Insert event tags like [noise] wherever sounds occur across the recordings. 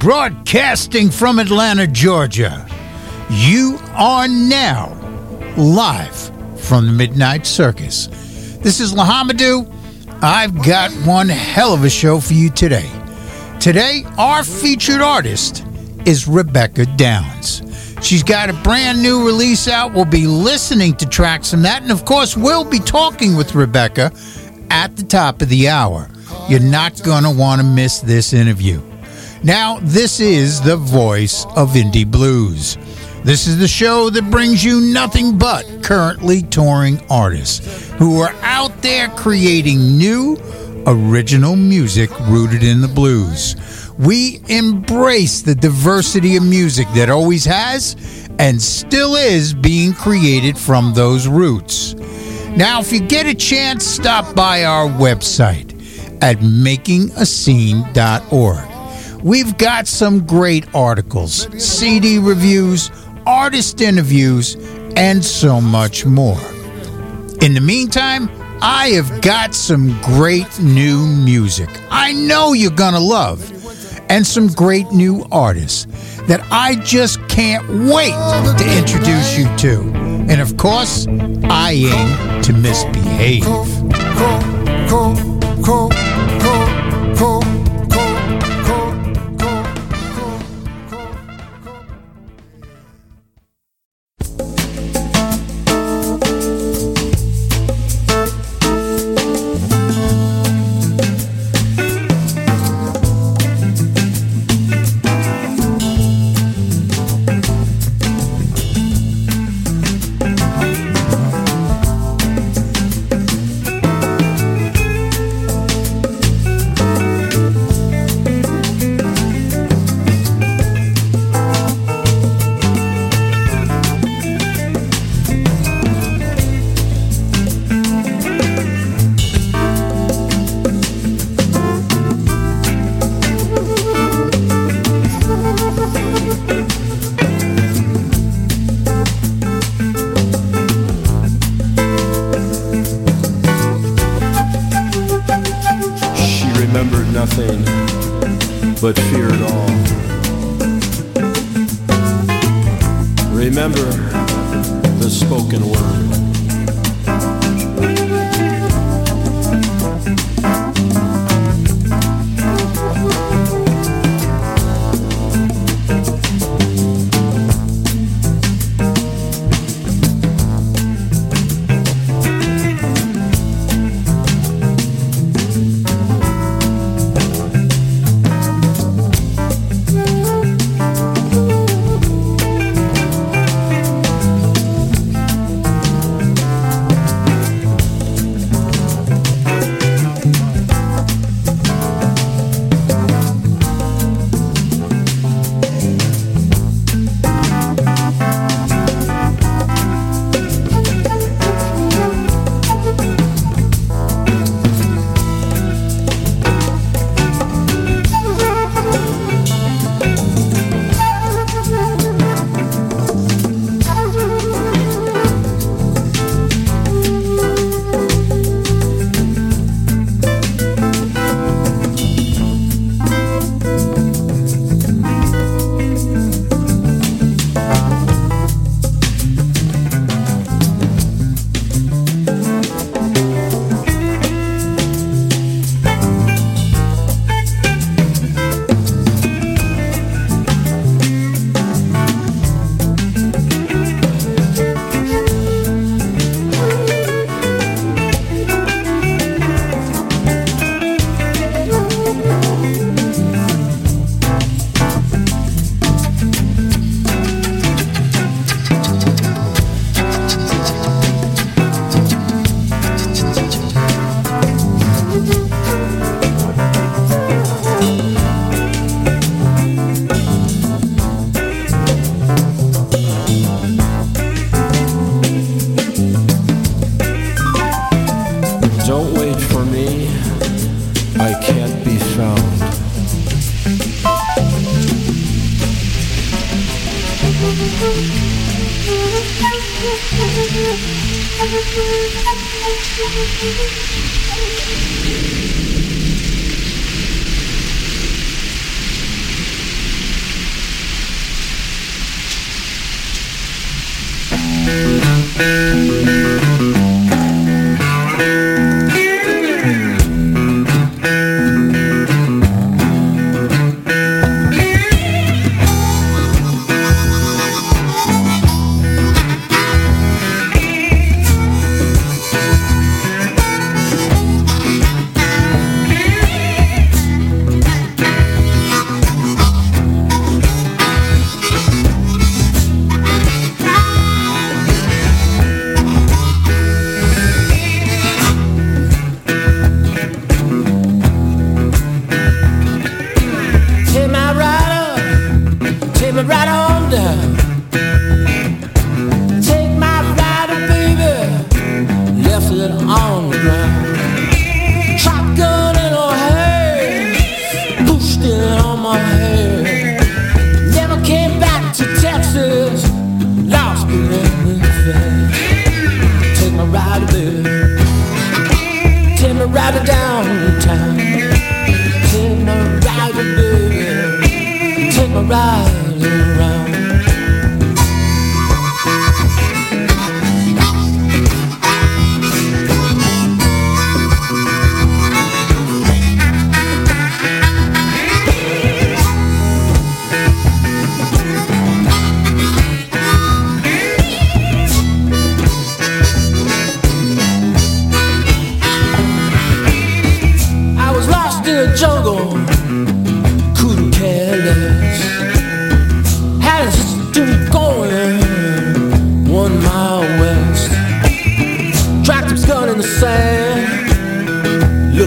Broadcasting from Atlanta, Georgia. You are now live from the Midnight Circus. This is Lahamadou. I've got one hell of a show for you today. Today, our featured artist is Rebecca Downs. She's got a brand new release out. We'll be listening to tracks from that. And of course, we'll be talking with Rebecca at the top of the hour. You're not going to want to miss this interview. Now, this is the voice of Indie Blues. This is the show that brings you nothing but currently touring artists who are out there creating new, original music rooted in the blues. We embrace the diversity of music that always has and still is being created from those roots. Now, if you get a chance, stop by our website at makingascene.org. We've got some great articles, CD reviews, artist interviews, and so much more. In the meantime, I have got some great new music I know you're going to love, and some great new artists that I just can't wait to introduce you to. And of course, I aim to misbehave.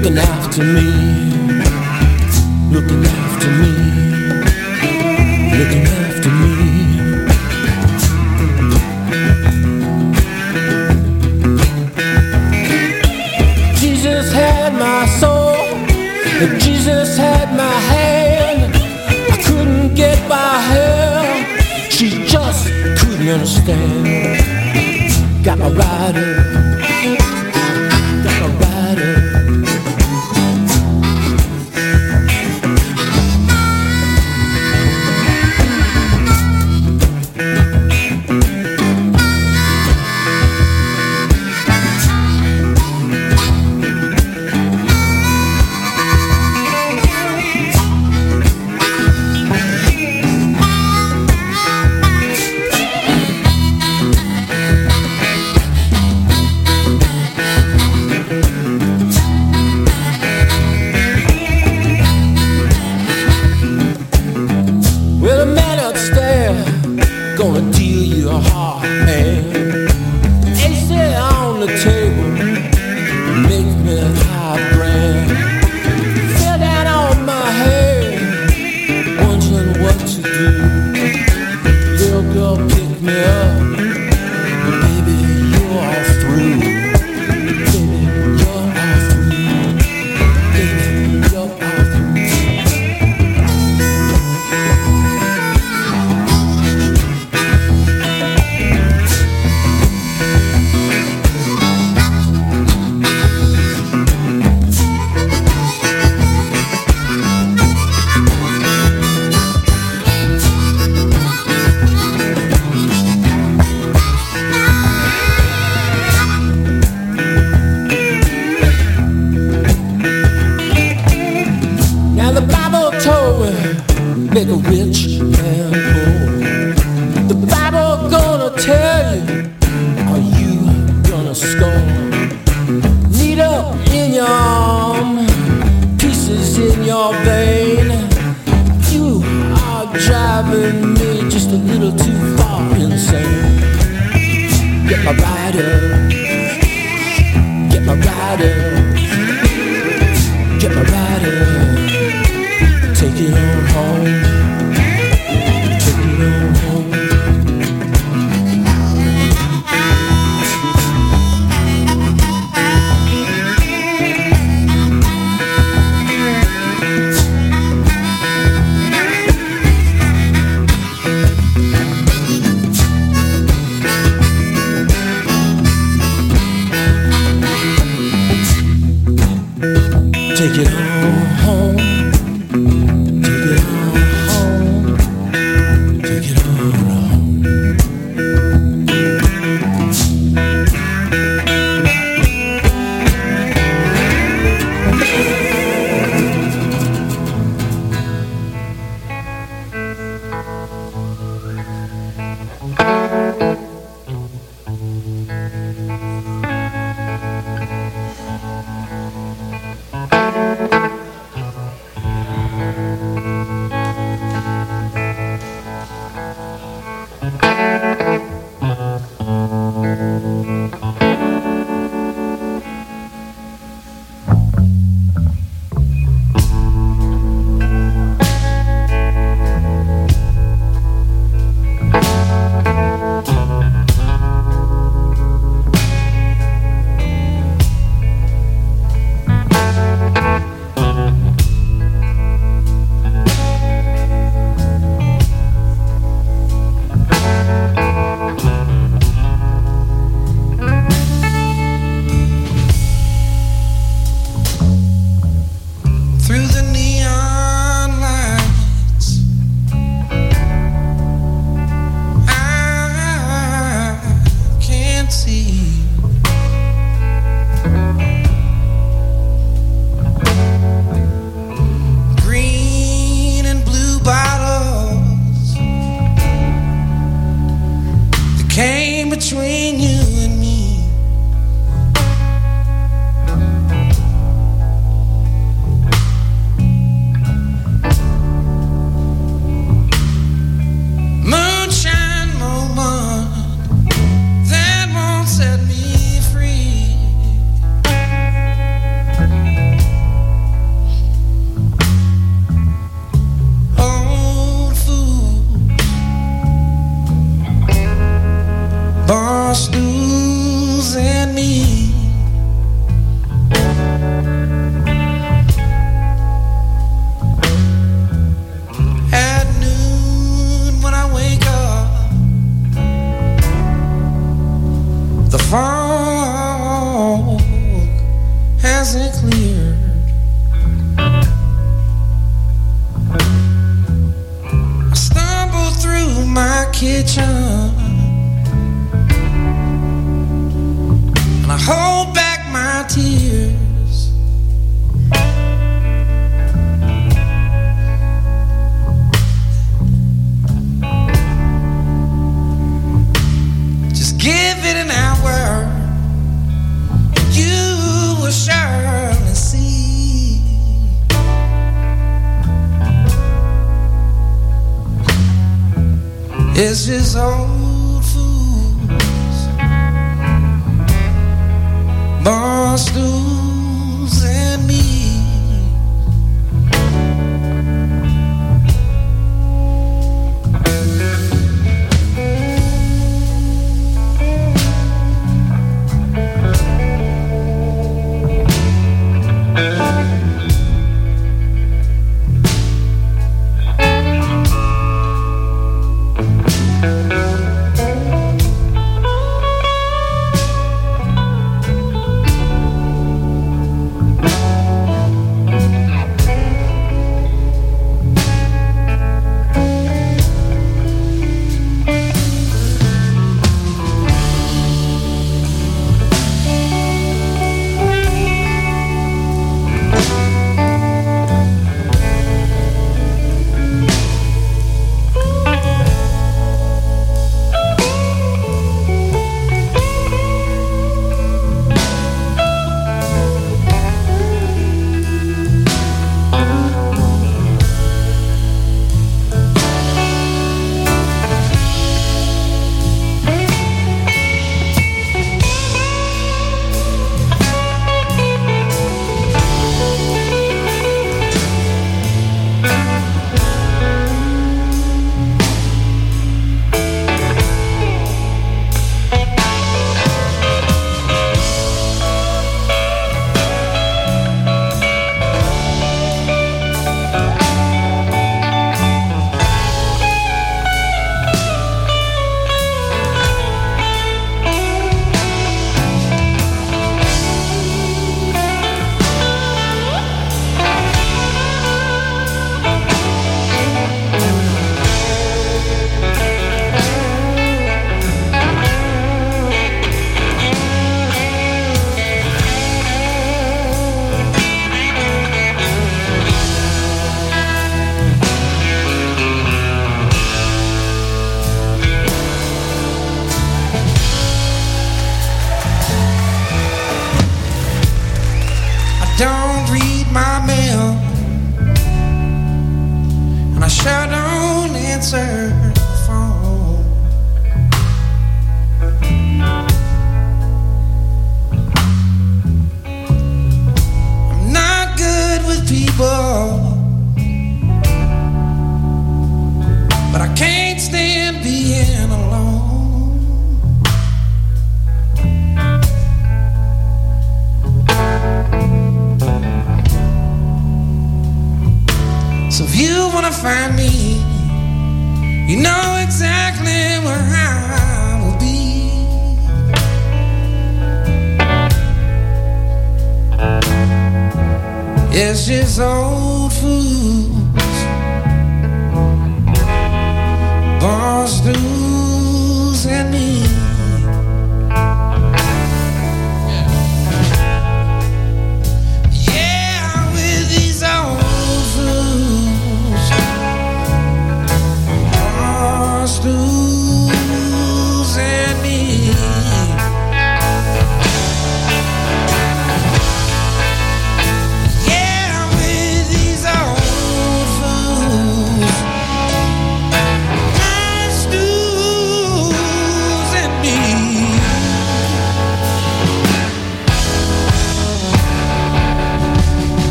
looking after me, looking after me, looking after me. Jesus had my soul, and Jesus had my hand. I couldn't get by her, she just couldn't understand. Got my rider.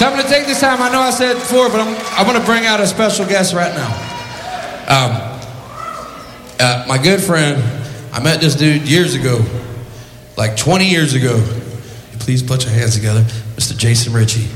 So I'm going to take this time. I know I said before, but I'm, I want to bring out a special guest right now. Um, uh, my good friend, I met this dude years ago, like 20 years ago. Please put your hands together, Mr. Jason Ritchie.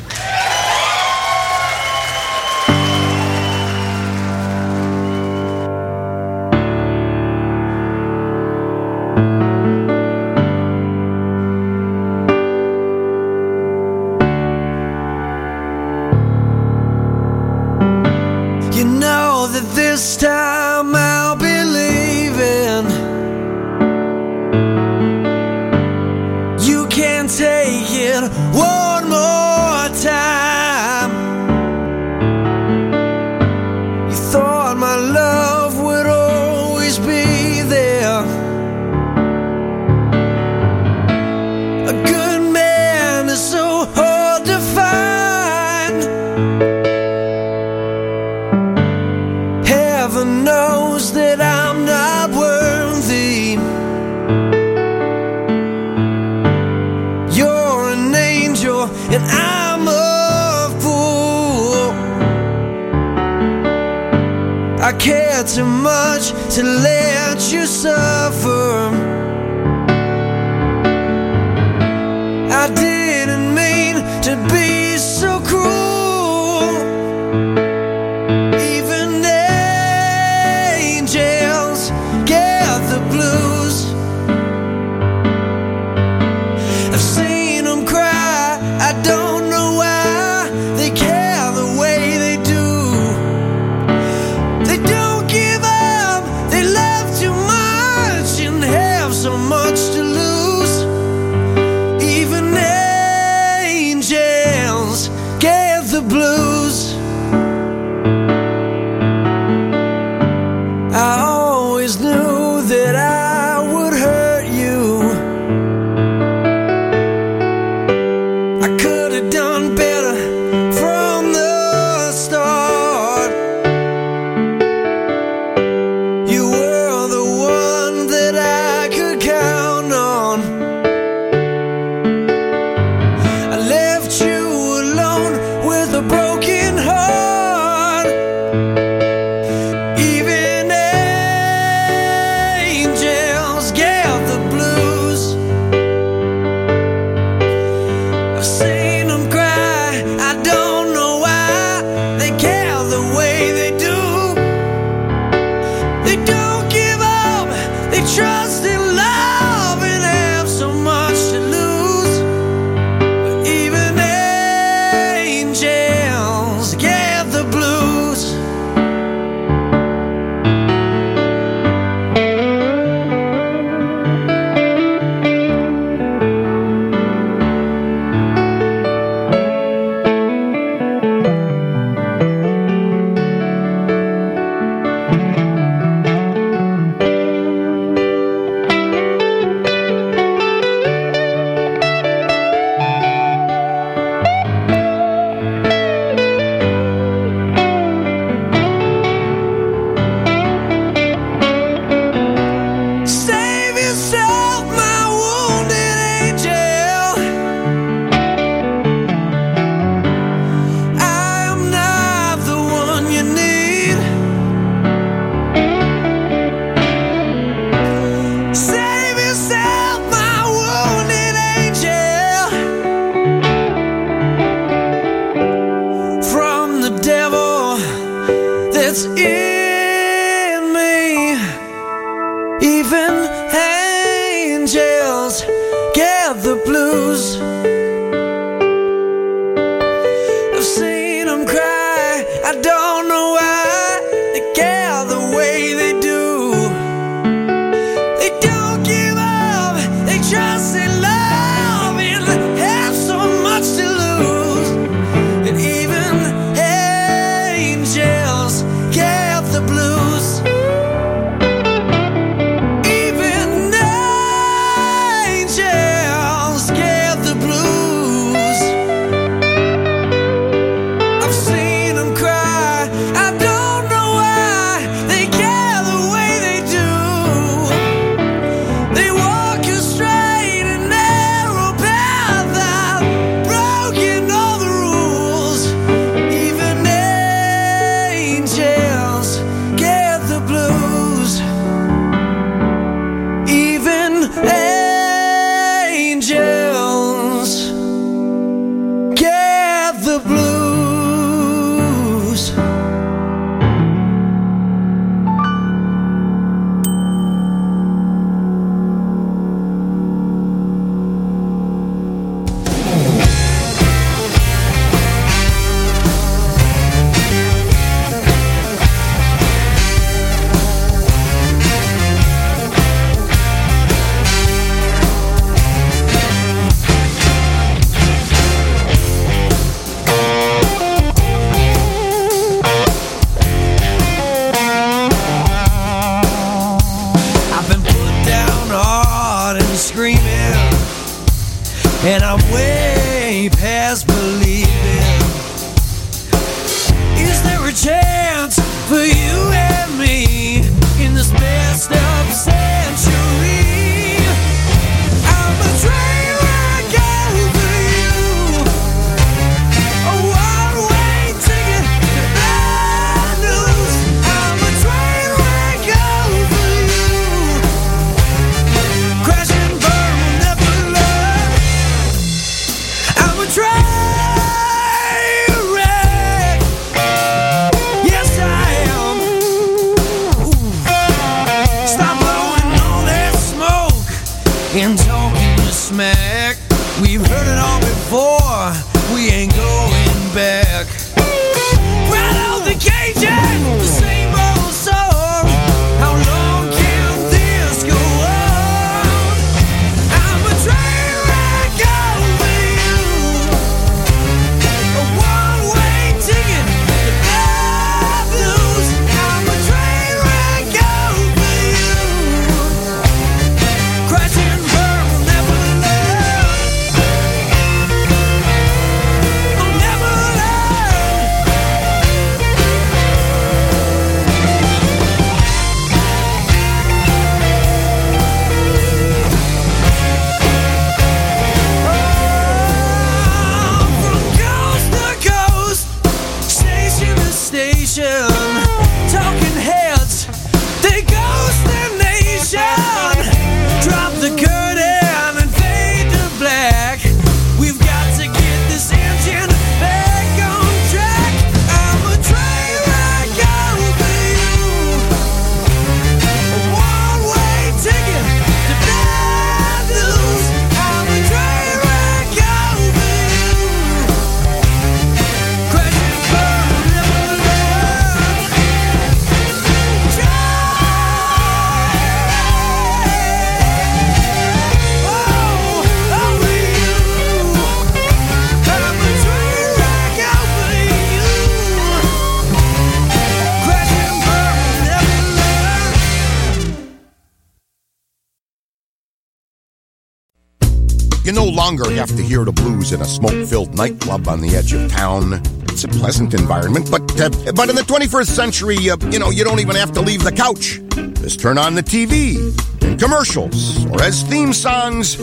hear the blues in a smoke filled nightclub on the edge of town. It's a pleasant environment, but, uh, but in the 21st century, uh, you know, you don't even have to leave the couch. Just turn on the TV, in commercials, or as theme songs,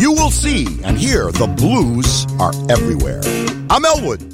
you will see and hear the blues are everywhere. I'm Elwood.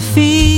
Philosophy.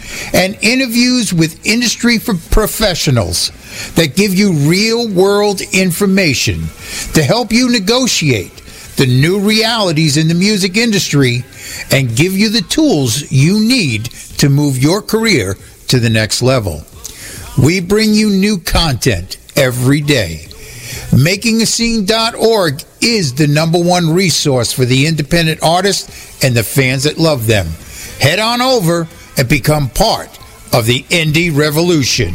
and interviews with industry professionals that give you real world information to help you negotiate the new realities in the music industry and give you the tools you need to move your career to the next level. We bring you new content every day. MakingAScene.org is the number one resource for the independent artists and the fans that love them. Head on over and become part of the indie revolution.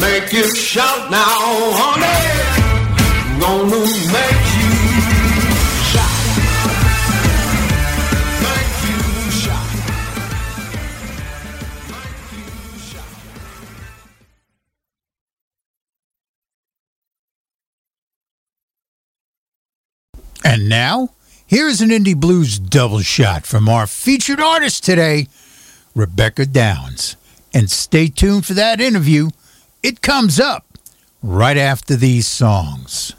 Make you shout now, honey. Gonna make And now, here's an Indie Blues double shot from our featured artist today, Rebecca Downs. And stay tuned for that interview. It comes up right after these songs.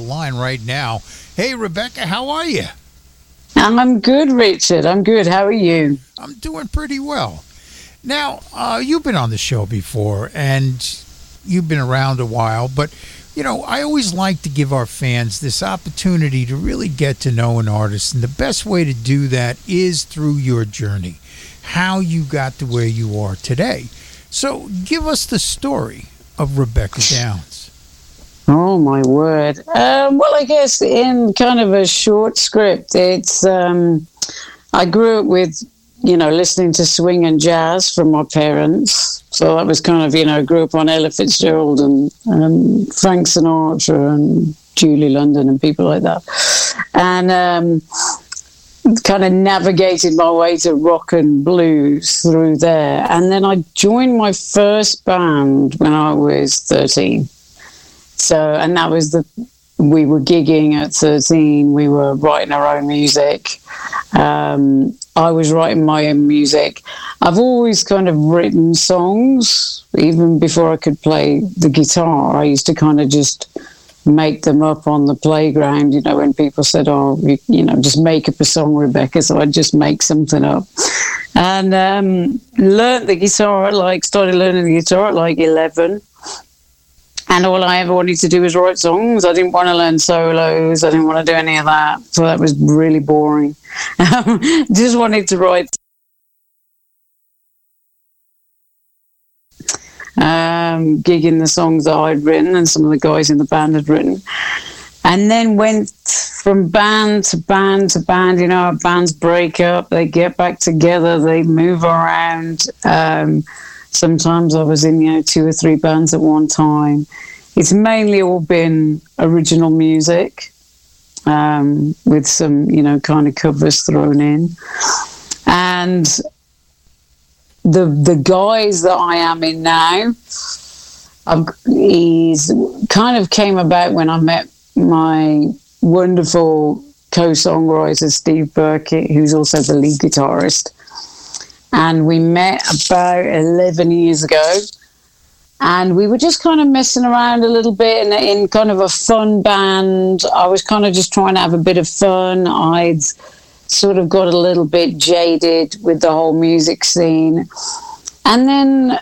The line right now. Hey, Rebecca, how are you? I'm good, Richard. I'm good. How are you? I'm doing pretty well. Now, uh, you've been on the show before, and you've been around a while, but you know, I always like to give our fans this opportunity to really get to know an artist, and the best way to do that is through your journey, how you got to where you are today. So, give us the story of Rebecca Downs. Oh my word! Um, well, I guess in kind of a short script, it's um, I grew up with you know listening to swing and jazz from my parents, so that was kind of you know grew up on Ella Fitzgerald and um, Frank Sinatra and Julie London and people like that, and um, kind of navigated my way to rock and blues through there. And then I joined my first band when I was 13. So, and that was the, we were gigging at 13, we were writing our own music. Um, I was writing my own music. I've always kind of written songs, even before I could play the guitar. I used to kind of just make them up on the playground. You know, when people said, "Oh, you, you know, just make up a song, Rebecca," so I'd just make something up, and um, learned the guitar. Like started learning the guitar at like eleven. And all I ever wanted to do was write songs. I didn't want to learn solos. I didn't want to do any of that. So that was really boring. [laughs] just wanted to write um, gigging the songs that I'd written and some of the guys in the band had written. And then went from band to band to band. You know, bands break up, they get back together, they move around. Um, sometimes I was in, you know, two or three bands at one time. It's mainly all been original music um, with some, you know, kind of covers thrown in. And the the guys that I am in now, is kind of came about when I met my wonderful co-songwriter Steve Burkett, who's also the lead guitarist, and we met about eleven years ago. And we were just kind of messing around a little bit in, in kind of a fun band. I was kind of just trying to have a bit of fun. I'd sort of got a little bit jaded with the whole music scene. And then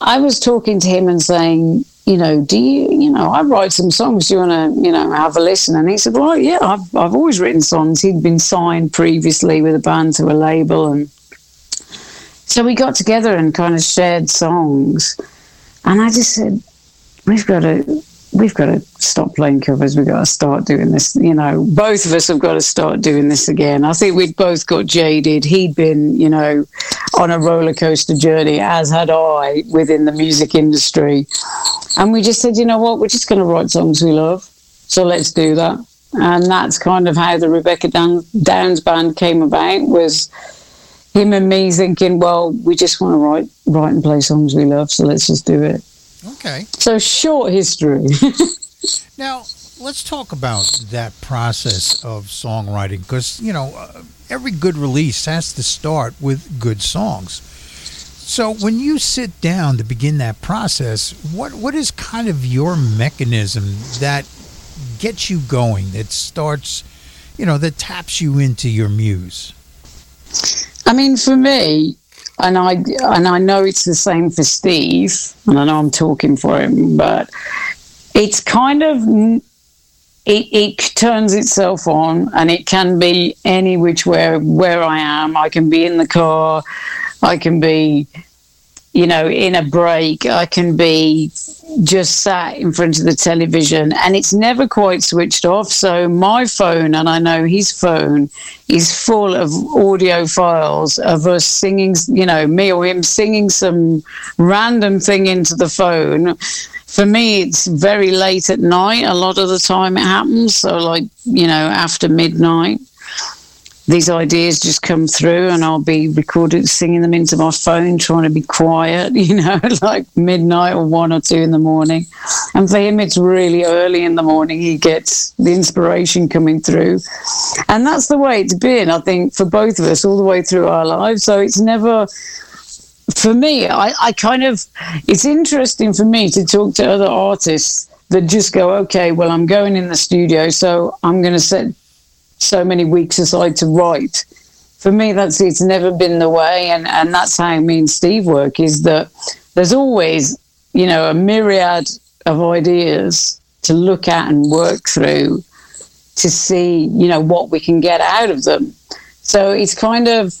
I was talking to him and saying, you know, do you, you know, I write some songs. Do you want to, you know, have a listen? And he said, well, yeah, I've, I've always written songs. He'd been signed previously with a band to a label. And so we got together and kind of shared songs. And I just said, we've got to, we've got to stop playing covers. We've got to start doing this. You know, both of us have got to start doing this again. I think we'd both got jaded. He'd been, you know, on a roller coaster journey, as had I within the music industry. And we just said, you know what, we're just going to write songs we love. So let's do that. And that's kind of how the Rebecca Dan- Downs band came about was him and me thinking, well, we just want to write, write and play songs we love. So let's just do it. Okay. So short history. [laughs] Now, let's talk about that process of songwriting because, you know, uh, every good release has to start with good songs. So, when you sit down to begin that process, what what is kind of your mechanism that gets you going, that starts, you know, that taps you into your muse? I mean, for me, and I and I know it's the same for Steve, and I know I'm talking for him, but it's kind of it, it turns itself on, and it can be any which way where I am. I can be in the car, I can be, you know, in a break, I can be just sat in front of the television, and it's never quite switched off. So my phone, and I know his phone, is full of audio files of us singing, you know, me or him singing some random thing into the phone. For me, it's very late at night. A lot of the time it happens. So, like, you know, after midnight, these ideas just come through and I'll be recording, singing them into my phone, trying to be quiet, [laughs] you know, like midnight or one or two in the morning. And for him, it's really early in the morning. He gets the inspiration coming through. And that's the way it's been, I think, for both of us all the way through our lives. So it's never for me, I, I kind of, it's interesting for me to talk to other artists that just go, okay, well, I'm going in the studio, so I'm going to set so many weeks aside to write. For me, that's it's never been the way, and, and that's how me and Steve work. Is that there's always, you know, a myriad of ideas to look at and work through to see, you know, what we can get out of them. So it's kind of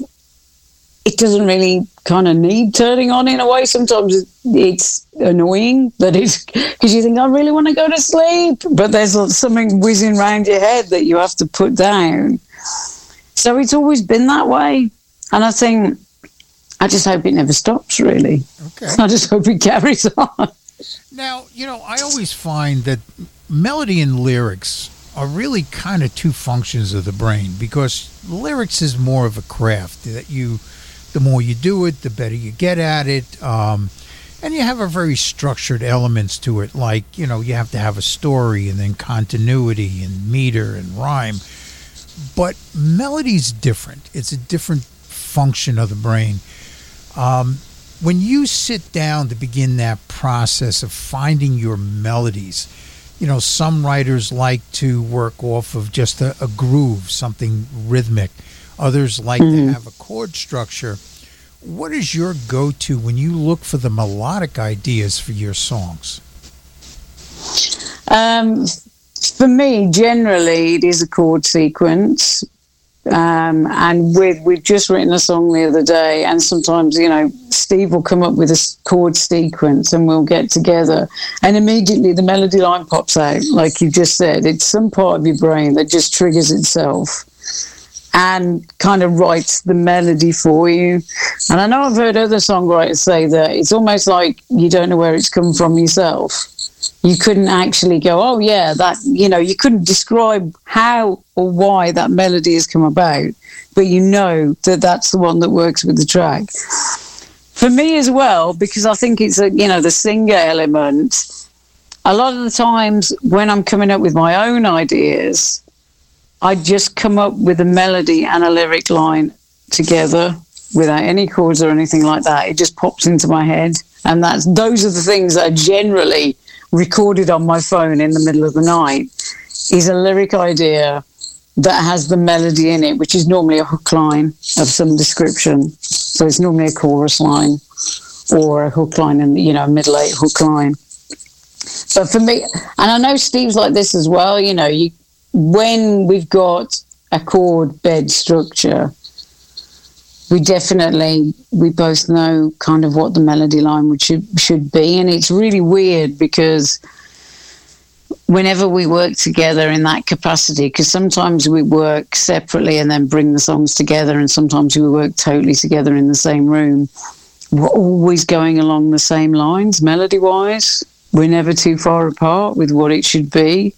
it doesn't really kind of need turning on in a way. Sometimes it's annoying that it's because you think I really want to go to sleep, but there's something whizzing around your head that you have to put down. So it's always been that way, and I think I just hope it never stops. Really, Okay. [laughs] I just hope it carries on. Now, you know, I always find that melody and lyrics are really kind of two functions of the brain because lyrics is more of a craft that you, the more you do it, the better you get at it. Um, and you have a very structured elements to it, like, you know, you have to have a story and then continuity and meter and rhyme. But melody's different. It's a different function of the brain. Um, when you sit down to begin that process of finding your melodies, you know, some writers like to work off of just a, a groove, something rhythmic. Others like to have a chord structure. What is your go to when you look for the melodic ideas for your songs? Um, for me, generally, it is a chord sequence. Um, and with, we've just written a song the other day, and sometimes, you know, Steve will come up with a chord sequence and we'll get together, and immediately the melody line pops out, like you just said. It's some part of your brain that just triggers itself and kind of writes the melody for you. And I know I've heard other songwriters say that it's almost like you don't know where it's come from yourself you couldn't actually go, oh yeah, that you know, you couldn't describe how or why that melody has come about, but you know that that's the one that works with the track. For me as well, because I think it's a you know the singer element. A lot of the times when I'm coming up with my own ideas, I just come up with a melody and a lyric line together without any chords or anything like that. It just pops into my head, and that's those are the things that are generally recorded on my phone in the middle of the night is a lyric idea that has the melody in it, which is normally a hook line of some description. So it's normally a chorus line or a hook line and you know, a middle eight hook line. But for me, and I know Steve's like this as well, you know, you when we've got a chord bed structure, we definitely we both know kind of what the melody line would should should be. And it's really weird because whenever we work together in that capacity because sometimes we work separately and then bring the songs together and sometimes we work totally together in the same room we're always going along the same lines melody wise we're never too far apart with what it should be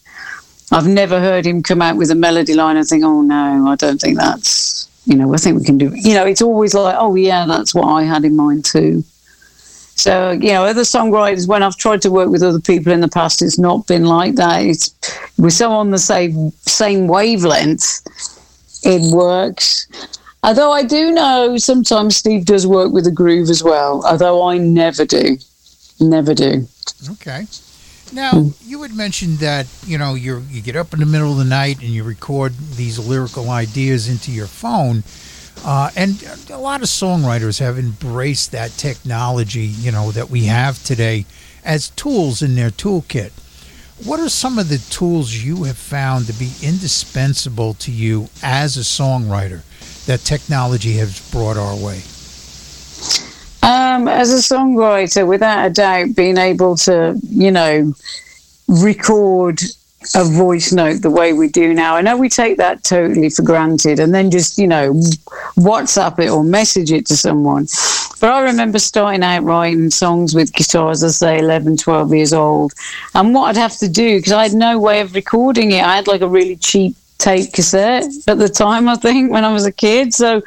i've never heard him come out with a melody line and think oh no i don't think that's you know, I think we can do. You know, it's always like, oh yeah, that's what I had in mind too. So you know, other songwriters, when I've tried to work with other people in the past, it's not been like that. It's we're so on the same same wavelength. It works. Although I do know sometimes Steve does work with a groove as well. Although I never do, never do. Okay. Now you had mentioned that you know you you get up in the middle of the night and you record these lyrical ideas into your phone, uh, and a lot of songwriters have embraced that technology you know that we have today as tools in their toolkit. What are some of the tools you have found to be indispensable to you as a songwriter that technology has brought our way? Um, as a songwriter, without a doubt, being able to, you know, record a voice note the way we do now. I know we take that totally for granted and then just, you know, WhatsApp it or message it to someone. But I remember starting out writing songs with guitars, I say 11, 12 years old. And what I'd have to do, because I had no way of recording it, I had like a really cheap tape cassette at the time, I think, when I was a kid. So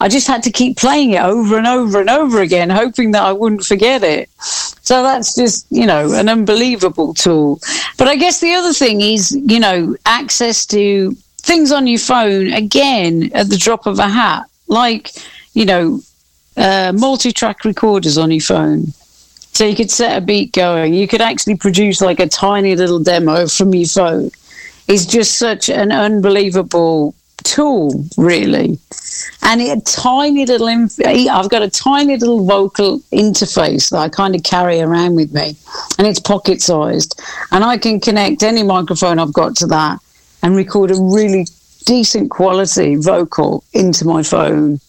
I just had to keep playing it over and over and over again, hoping that I wouldn't forget it. So that's just, you know, an unbelievable tool. But I guess the other thing is, you know, access to things on your phone, again, at the drop of a hat. Like, you know, uh, multi-track recorders on your phone. So you could set a beat going. You could actually produce like a tiny little demo from your phone. It's just such an unbelievable tool, really. And a tiny little, inf- I've got a tiny little vocal interface that I kind of carry around with me, and it's pocket sized. And I can connect any microphone I've got to that and record a really decent quality vocal into my phone,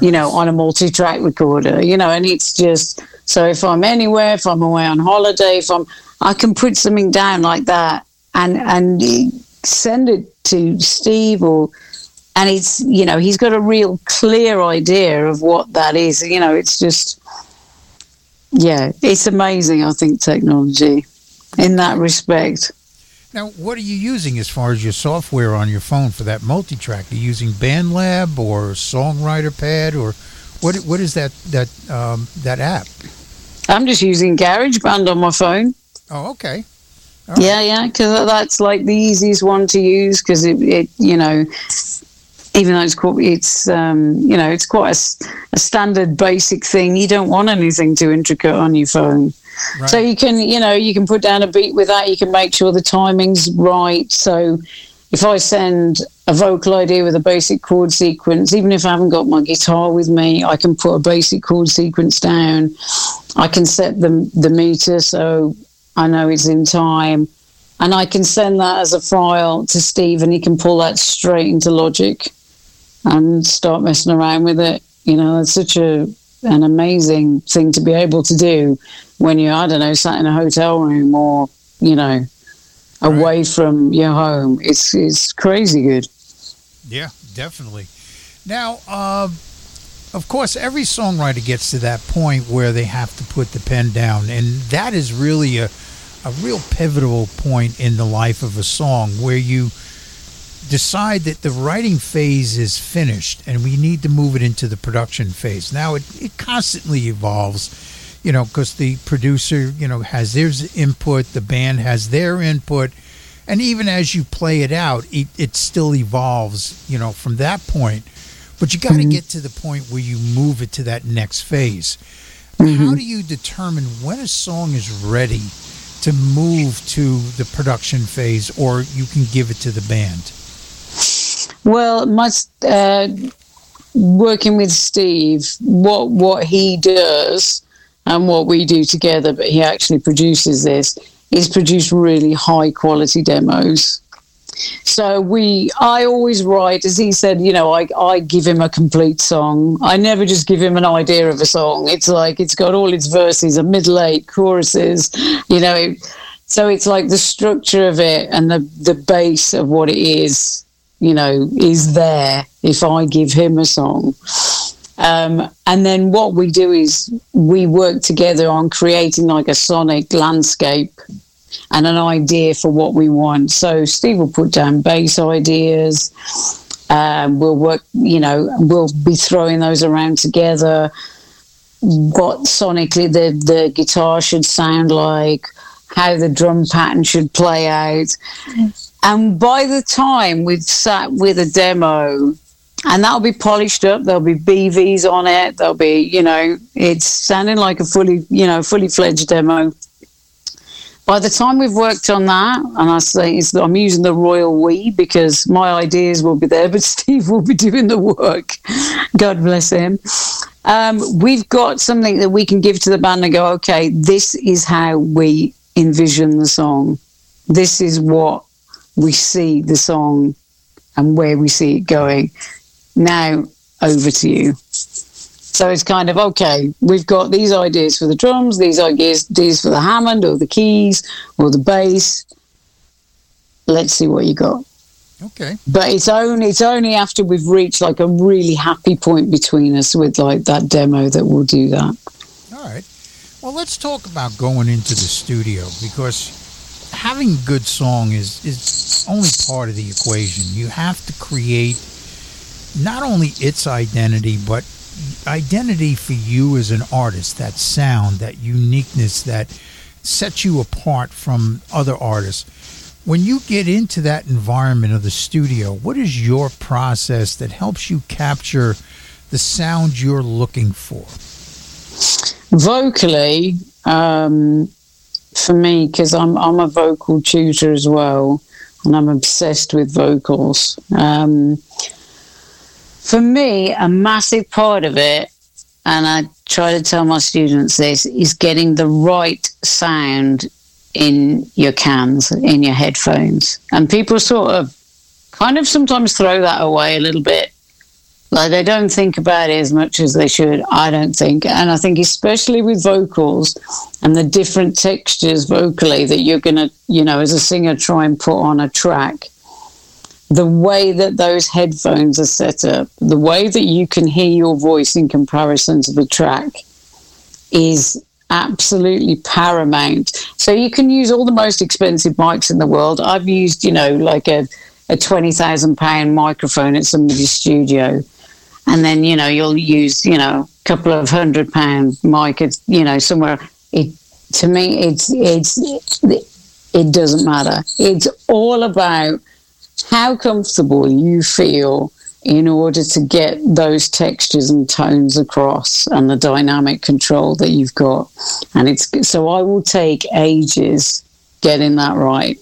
you know, on a multi track recorder, you know, and it's just so if I'm anywhere, if I'm away on holiday, if I'm, I can put something down like that and, and send it to Steve or, and it's, you know, he's got a real clear idea of what that is. You know, it's just, yeah, it's amazing, I think, technology in that respect. Now, what are you using as far as your software on your phone for that multi-track? Are you using BandLab or Songwriter Pad or what? What is that that um, that app? I'm just using GarageBand on my phone. Oh, okay. Yeah, yeah, because that's like the easiest one to use because it, it, you know, even though it's quite, it's, um, you know, it's quite a standard basic thing. You don't want anything too intricate on your phone. So you can, you know, you can put down a beat with that. You can make sure the timing's right. So if I send a vocal idea with a basic chord sequence, even if I haven't got my guitar with me, I can put a basic chord sequence down. I can set the the meter so I know it's in time, and I can send that as a file to Steve, and he can pull that straight into Logic and start messing around with it. You know, it's such a an amazing thing to be able to do when you're I don't know sat in a hotel room or you know away from your home. It's it's crazy good. Yeah, definitely. Now, uh, of course, every songwriter gets to that point where they have to put the pen down, and that is really a a real pivotal point in the life of a song where you decide that the writing phase is finished and we need to move it into the production phase. Now, it, it constantly evolves, you know, because the producer, you know, has their input, the band has their input, and even as you play it out, it, it still evolves, you know, from that point. But you got to mm-hmm. get to the point where you move it to that next phase. Mm-hmm. How do you determine when a song is ready to move to the production phase, or you can give it to the band? Well, my uh, working with Steve, what what he does and what we do together, but he actually produces this, is produce really high quality demos. So we, I always write, as he said, you know, I, I give him a complete song. I never just give him an idea of a song. It's like it's got all its verses, a middle eight, choruses, you know. So it's like the structure of it and the the base of what it is, you know, is there if I give him a song. Um, and then what we do is we work together on creating like a sonic landscape and an idea for what we want. So Steve will put down base ideas. Um, we'll work, you know, we'll be throwing those around together. What sonically the, the guitar should sound like, how the drum pattern should play out. And by the time we've sat with a demo, and that'll be polished up, there'll be BVs on it, there'll be, you know, it's sounding like a fully, you know, fully fledged demo. By the time we've worked on that, and I say I'm using the royal we because my ideas will be there, [laughs] but Steve will be doing the work. God bless him. Um, we've got something that we can give to the band and go, okay, this is how we envision the song. This is what we see the song and where we see it going. Now, over to you. So it's kind of okay. We've got these ideas for the drums, these ideas, ideas for the Hammond or the keys or the bass. Let's see what you got. Okay. But it's only it's only after we've reached like a really happy point between us with like that demo that we'll do that. All right. Well, let's talk about going into the studio because having a good song is is only part of the equation. You have to create not only its identity but identity for you as an artist, that sound, that uniqueness that sets you apart from other artists. When you get into that environment of the studio, what is your process that helps you capture the sound you're looking for? vocally um, for me because I'm I'm a vocal tutor as well and I'm obsessed with vocals. Um, for me, a massive part of it, and I try to tell my students this, is getting the right sound in your cans, in your headphones. And people sort of kind of sometimes throw that away a little bit. Like they don't think about it as much as they should, I don't think. And I think, especially with vocals and the different textures vocally that you're going to, you know, as a singer, try and put on a track, the way that those headphones are set up, the way that you can hear your voice in comparison to the track is absolutely paramount. So you can use all the most expensive mics in the world. I've used, you know, like a, a £20,000 microphone at somebody's studio and then you know you'll use you know a couple of hundred pound mic it's you know somewhere it to me it's it's it doesn't matter it's all about how comfortable you feel in order to get those textures and tones across and the dynamic control that you've got and it's so i will take ages getting that right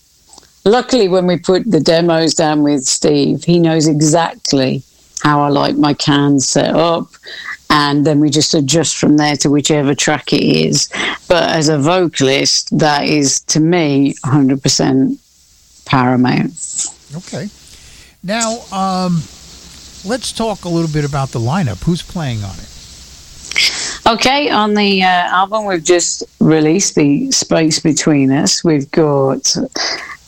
luckily when we put the demos down with steve he knows exactly how I like my cans set up. And then we just adjust from there to whichever track it is. But as a vocalist, that is to me 100% paramount. Okay. Now, um, let's talk a little bit about the lineup. Who's playing on it? Okay, on the uh, album we've just released, The Space Between Us, we've got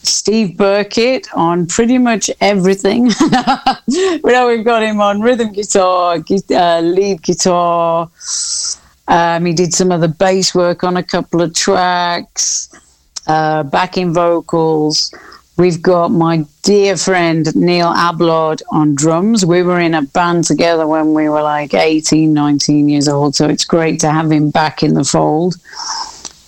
Steve Birkett on pretty much everything. [laughs] we know we've got him on rhythm guitar, uh, lead guitar. Um, he did some of the bass work on a couple of tracks, uh, backing vocals. We've got my dear friend Neil Ablard on drums. We were in a band together when we were like 18, 19 years old, so it's great to have him back in the fold.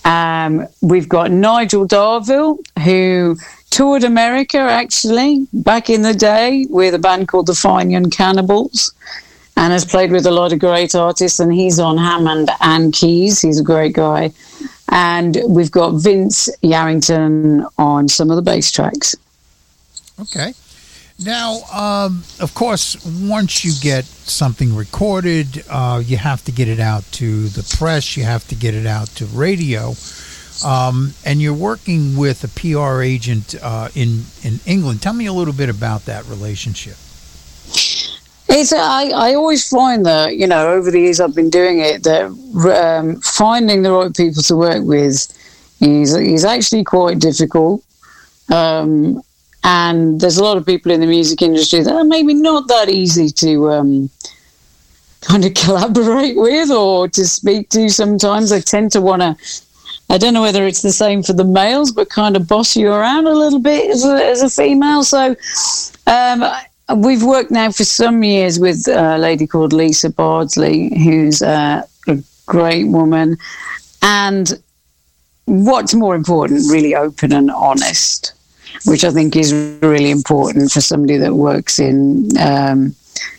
Um, we've got Nigel Darville, who toured America actually back in the day with a band called the Fine Young Cannibals and has played with a lot of great artists. And he's on Hammond and keys. He's a great guy. And we've got Vince Yarrington on some of the bass tracks. Okay. Now, um, of course, once you get something recorded, uh, you have to get it out to the press, you have to get it out to radio. Um, and you're working with a PR agent uh, in, in England. Tell me a little bit about that relationship. It's I, I always find that you know over the years I've been doing it that um, finding the right people to work with is is actually quite difficult. Um, and there's a lot of people in the music industry that are maybe not that easy to um, kind of [laughs] collaborate with or to speak to. Sometimes I tend to want to. I don't know whether it's the same for the males, but kind of boss you around a little bit as a, as a female. So um, we've worked now for some years with a lady called Lisa Bardsley, who's uh, a great woman. And what's more important, really open and honest which I think is really important for somebody that works in um,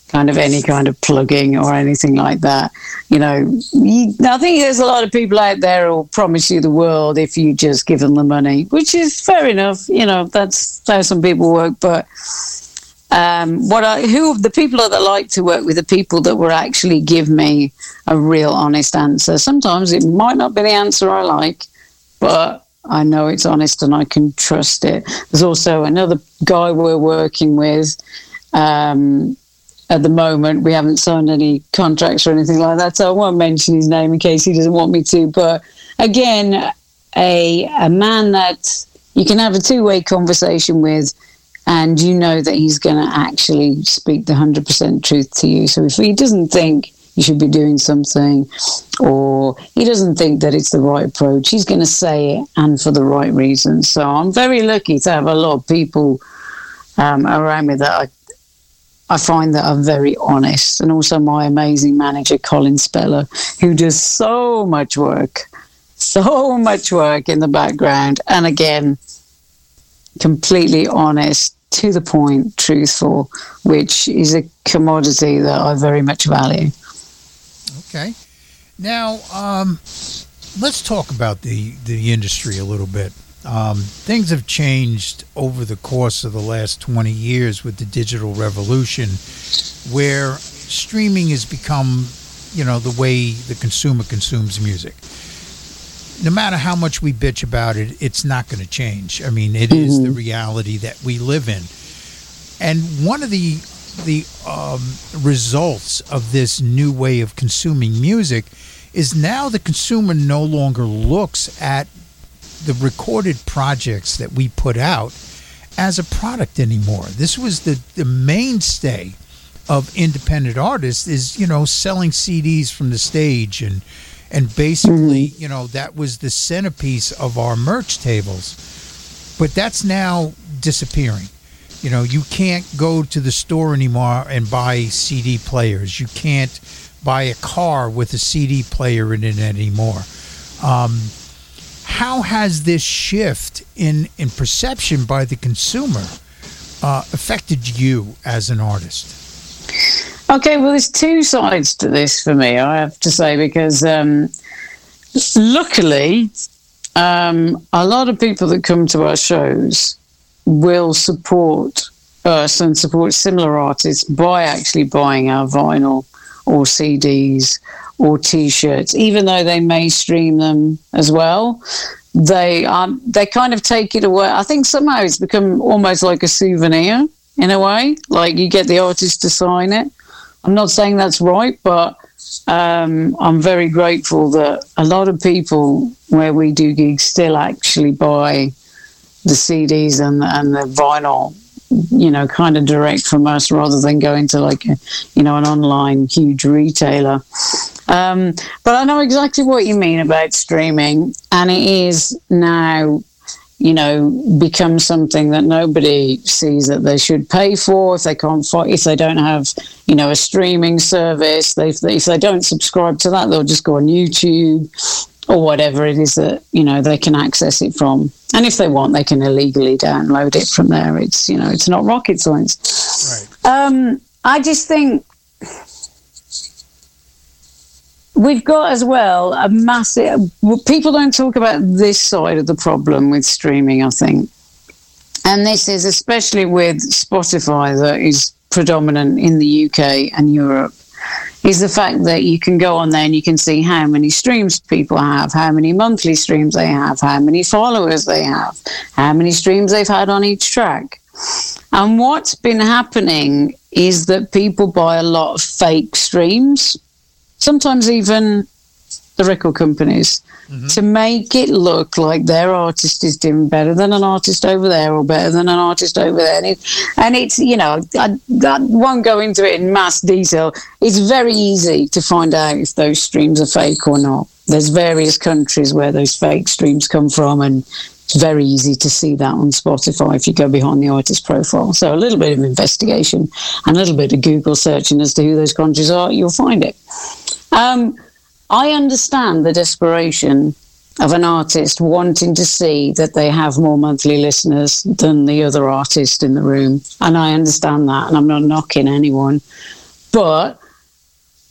kind of any kind of plugging or anything like that. You know, you, I think there's a lot of people out there who'll promise you the world if you just give them the money, which is fair enough. You know, that's how some people work, but. Um, what I, who the people that I like to work with are people that will actually give me a real honest answer. Sometimes it might not be the answer I like, but I know it's honest and I can trust it. There's also another guy we're working with. Um, at the moment, we haven't signed any contracts or anything like that, so I won't mention his name in case he doesn't want me to. But again, a a man that you can have a two way conversation with, and you know that he's going to actually speak the hundred percent truth to you. So if he doesn't think you should be doing something, or he doesn't think that it's the right approach, he's going to say it and for the right reasons. So I'm very lucky to have a lot of people um, around me that I, I find that are very honest, and also my amazing manager, Colin Speller, who does so much work, so much work in the background, and again, completely honest to the point, truthful, which is a commodity that I very much value. Okay. Now, um, let's talk about the, the industry a little bit. Um, things have changed over the course of the last 20 years with the digital revolution, where streaming has become, you know, the way the consumer consumes music. No matter how much we bitch about it, it's not going to change. I mean, it is the reality that we live in. And one of the the um, results of this new way of consuming music is now the consumer no longer looks at the recorded projects that we put out as a product anymore. This was the, the mainstay of independent artists is, you know, selling CDs from the stage and and basically, you know, that was the centerpiece of our merch tables. But that's now disappearing. You know, you can't go to the store anymore and buy CD players. You can't buy a car with a CD player in it anymore. Um, how has this shift in in perception by the consumer uh, affected you as an artist? Okay, well, there's two sides to this for me, I have to say, because um, luckily, um, a lot of people that come to our shows will support us and support similar artists by actually buying our vinyl or CDs or T-shirts, even though they may stream them as well. They um, they kind of take it away. I think somehow it's become almost like a souvenir in a way. Like you get the artist to sign it. I'm not saying that's right, but um, I'm very grateful that a lot of people where we do gigs still actually buy the CDs and and the vinyl, you know, kind of direct from us rather than going to like a, you know an online huge retailer. Um, but I know exactly what you mean about streaming, and it is now you know, become something that nobody sees that they should pay for if they can't fight, if they don't have, you know, a streaming service. They, if they don't subscribe to that, they'll just go on YouTube or whatever it is that you know they can access it from. And if they want, they can illegally download it from there. It's you know, it's not rocket science. Right. Um, I just think we've got as well a massive. People don't talk about this side of the problem with streaming. I think, and this is especially with Spotify that is predominant in the UK and Europe. Is the fact that you can go on there and you can see how many streams people have, how many monthly streams they have, how many followers they have, how many streams they've had on each track. And what's been happening is that people buy a lot of fake streams sometimes even the record companies mm-hmm. to make it look like their artist is doing better than an artist over there or better than an artist over there. And, it, and it's, you know, I, I won't go into it in mass detail. It's very easy to find out if those streams are fake or not. There's various countries where those fake streams come from, and it's very easy to see that on Spotify if you go behind the artist profile. So a little bit of investigation and a little bit of Google searching as to who those countries are, you'll find it. Um, I understand the desperation of an artist wanting to see that they have more monthly listeners than the other artist in the room. And I understand that, and I'm not knocking anyone. But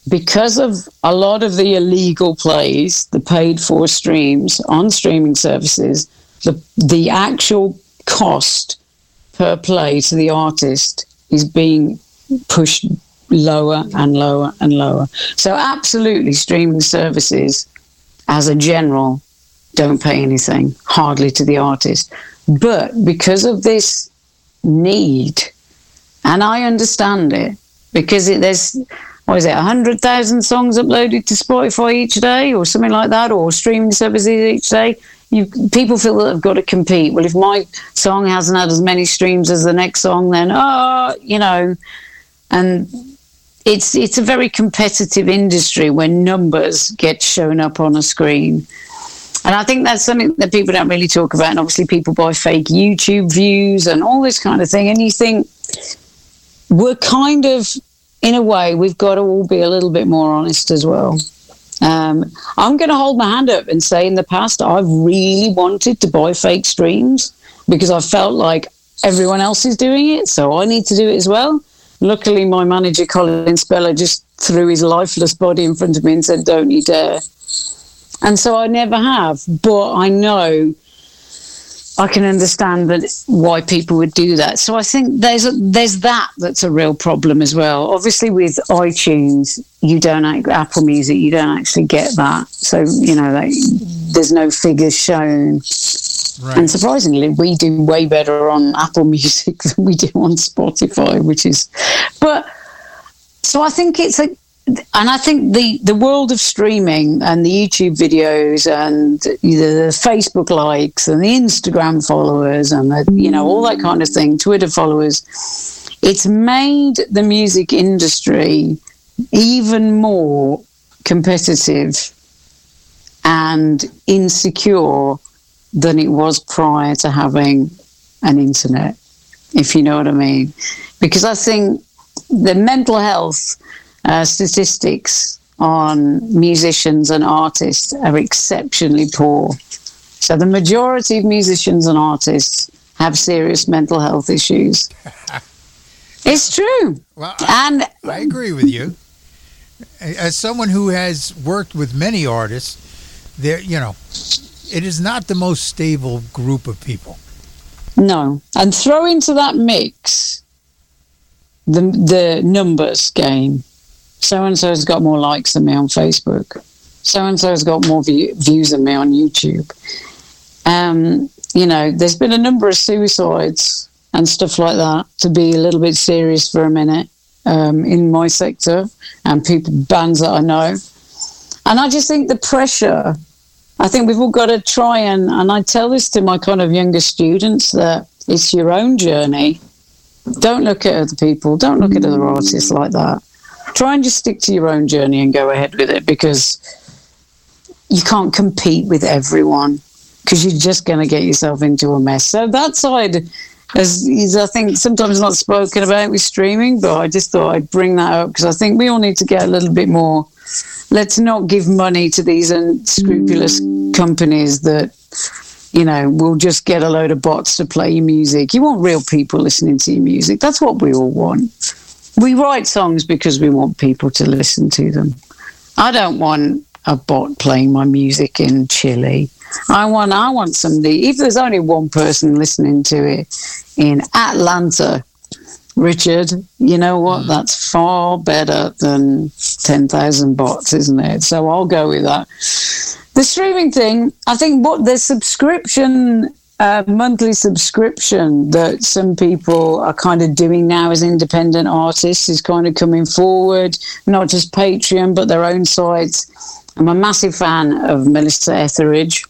because of a lot of the illegal plays, the paid for streams on streaming services, the, the actual cost per play to the artist is being pushed lower and lower and lower. So, absolutely, streaming services as a general don't pay anything, hardly to the artist. But because of this need, and I understand it, because it, there's, what is it, 100,000 songs uploaded to Spotify each day or something like that, or streaming services each day. You, people feel that they've got to compete. Well, if my song hasn't had as many streams as the next song, then, oh, you know, and it's it's a very competitive industry when numbers get shown up on a screen. And I think that's something that people don't really talk about. And obviously, people buy fake YouTube views and all this kind of thing. And you think we're kind of, in a way, we've got to all be a little bit more honest as well. Um, I'm going to hold my hand up and say in the past, I've really wanted to buy fake streams because I felt like everyone else is doing it, so I need to do it as well. Luckily, my manager, Colin Speller, just threw his lifeless body in front of me and said, Don't you dare. And so I never have, but I know I can understand that why people would do that. So I think there's a, there's that that's a real problem as well. Obviously, with iTunes, you don't act- Apple Music, you don't actually get that. So you know, like, there's no figures shown. And surprisingly, we do way better on Apple [laughs] Music than we do on Spotify, which is, but so I think it's a, and I think the the world of streaming and the YouTube videos and the Facebook likes and the Instagram followers and the, you know all that kind of thing, Twitter followers, it's made the music industry even more competitive and insecure than it was prior to having an internet, if you know what I mean. Because I think the mental health uh, statistics on musicians and artists are exceptionally poor. So the majority of musicians and artists have serious mental health issues. [laughs] it's true. Well, and I agree with you. As someone who has worked with many artists, there, you know, it is not the most stable group of people. No, and throw into that mix the the numbers game. So and so's got more likes than me on Facebook. So and so's got more view, views than me on YouTube. Um, you know, there's been a number of suicides and stuff like that. To be a little bit serious for a minute um, in my sector and people bands that I know, and I just think the pressure I think we've all got to try and, and I tell this to my kind of younger students that it's your own journey. Don't look at other people. Don't look at other artists like that. Try and just stick to your own journey and go ahead with it because you can't compete with everyone because you're just going to get yourself into a mess. So that side is, is, I think, sometimes not spoken about with streaming, but I just thought I'd bring that up because I think we all need to get a little bit more. Let's not give money to these unscrupulous companies that you know will just get a load of bots to play your music. You want real people listening to your music. That's what we all want we write songs because we want people to listen to them i don't want a bot playing my music in chile i want i want somebody if there's only one person listening to it in atlanta Richard, you know what? Mm. That's far better than 10,000 bots, isn't it? So I'll go with that. The streaming thing, I think what the subscription, uh, monthly subscription that some people are kind of doing now as independent artists is kind of coming forward, not just Patreon, but their own sites. I'm a massive fan of Melissa Etheridge.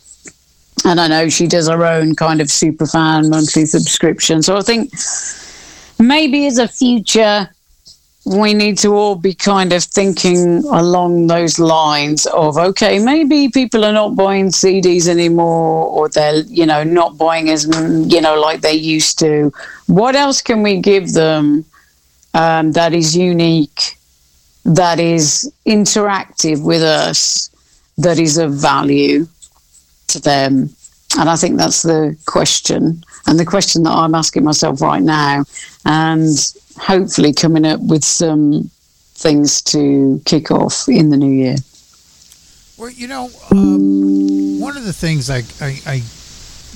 And I know she does her own kind of super fan monthly subscription. So I think maybe as a future we need to all be kind of thinking along those lines of okay maybe people are not buying cds anymore or they're you know not buying as you know like they used to. What else can we give them um, that is unique that is interactive with us that is of value to them? And i think that's the question and the question that i'm asking myself right now and hopefully coming up with some things to kick off in the new year. Well, you know, um, one of the things I, I, I,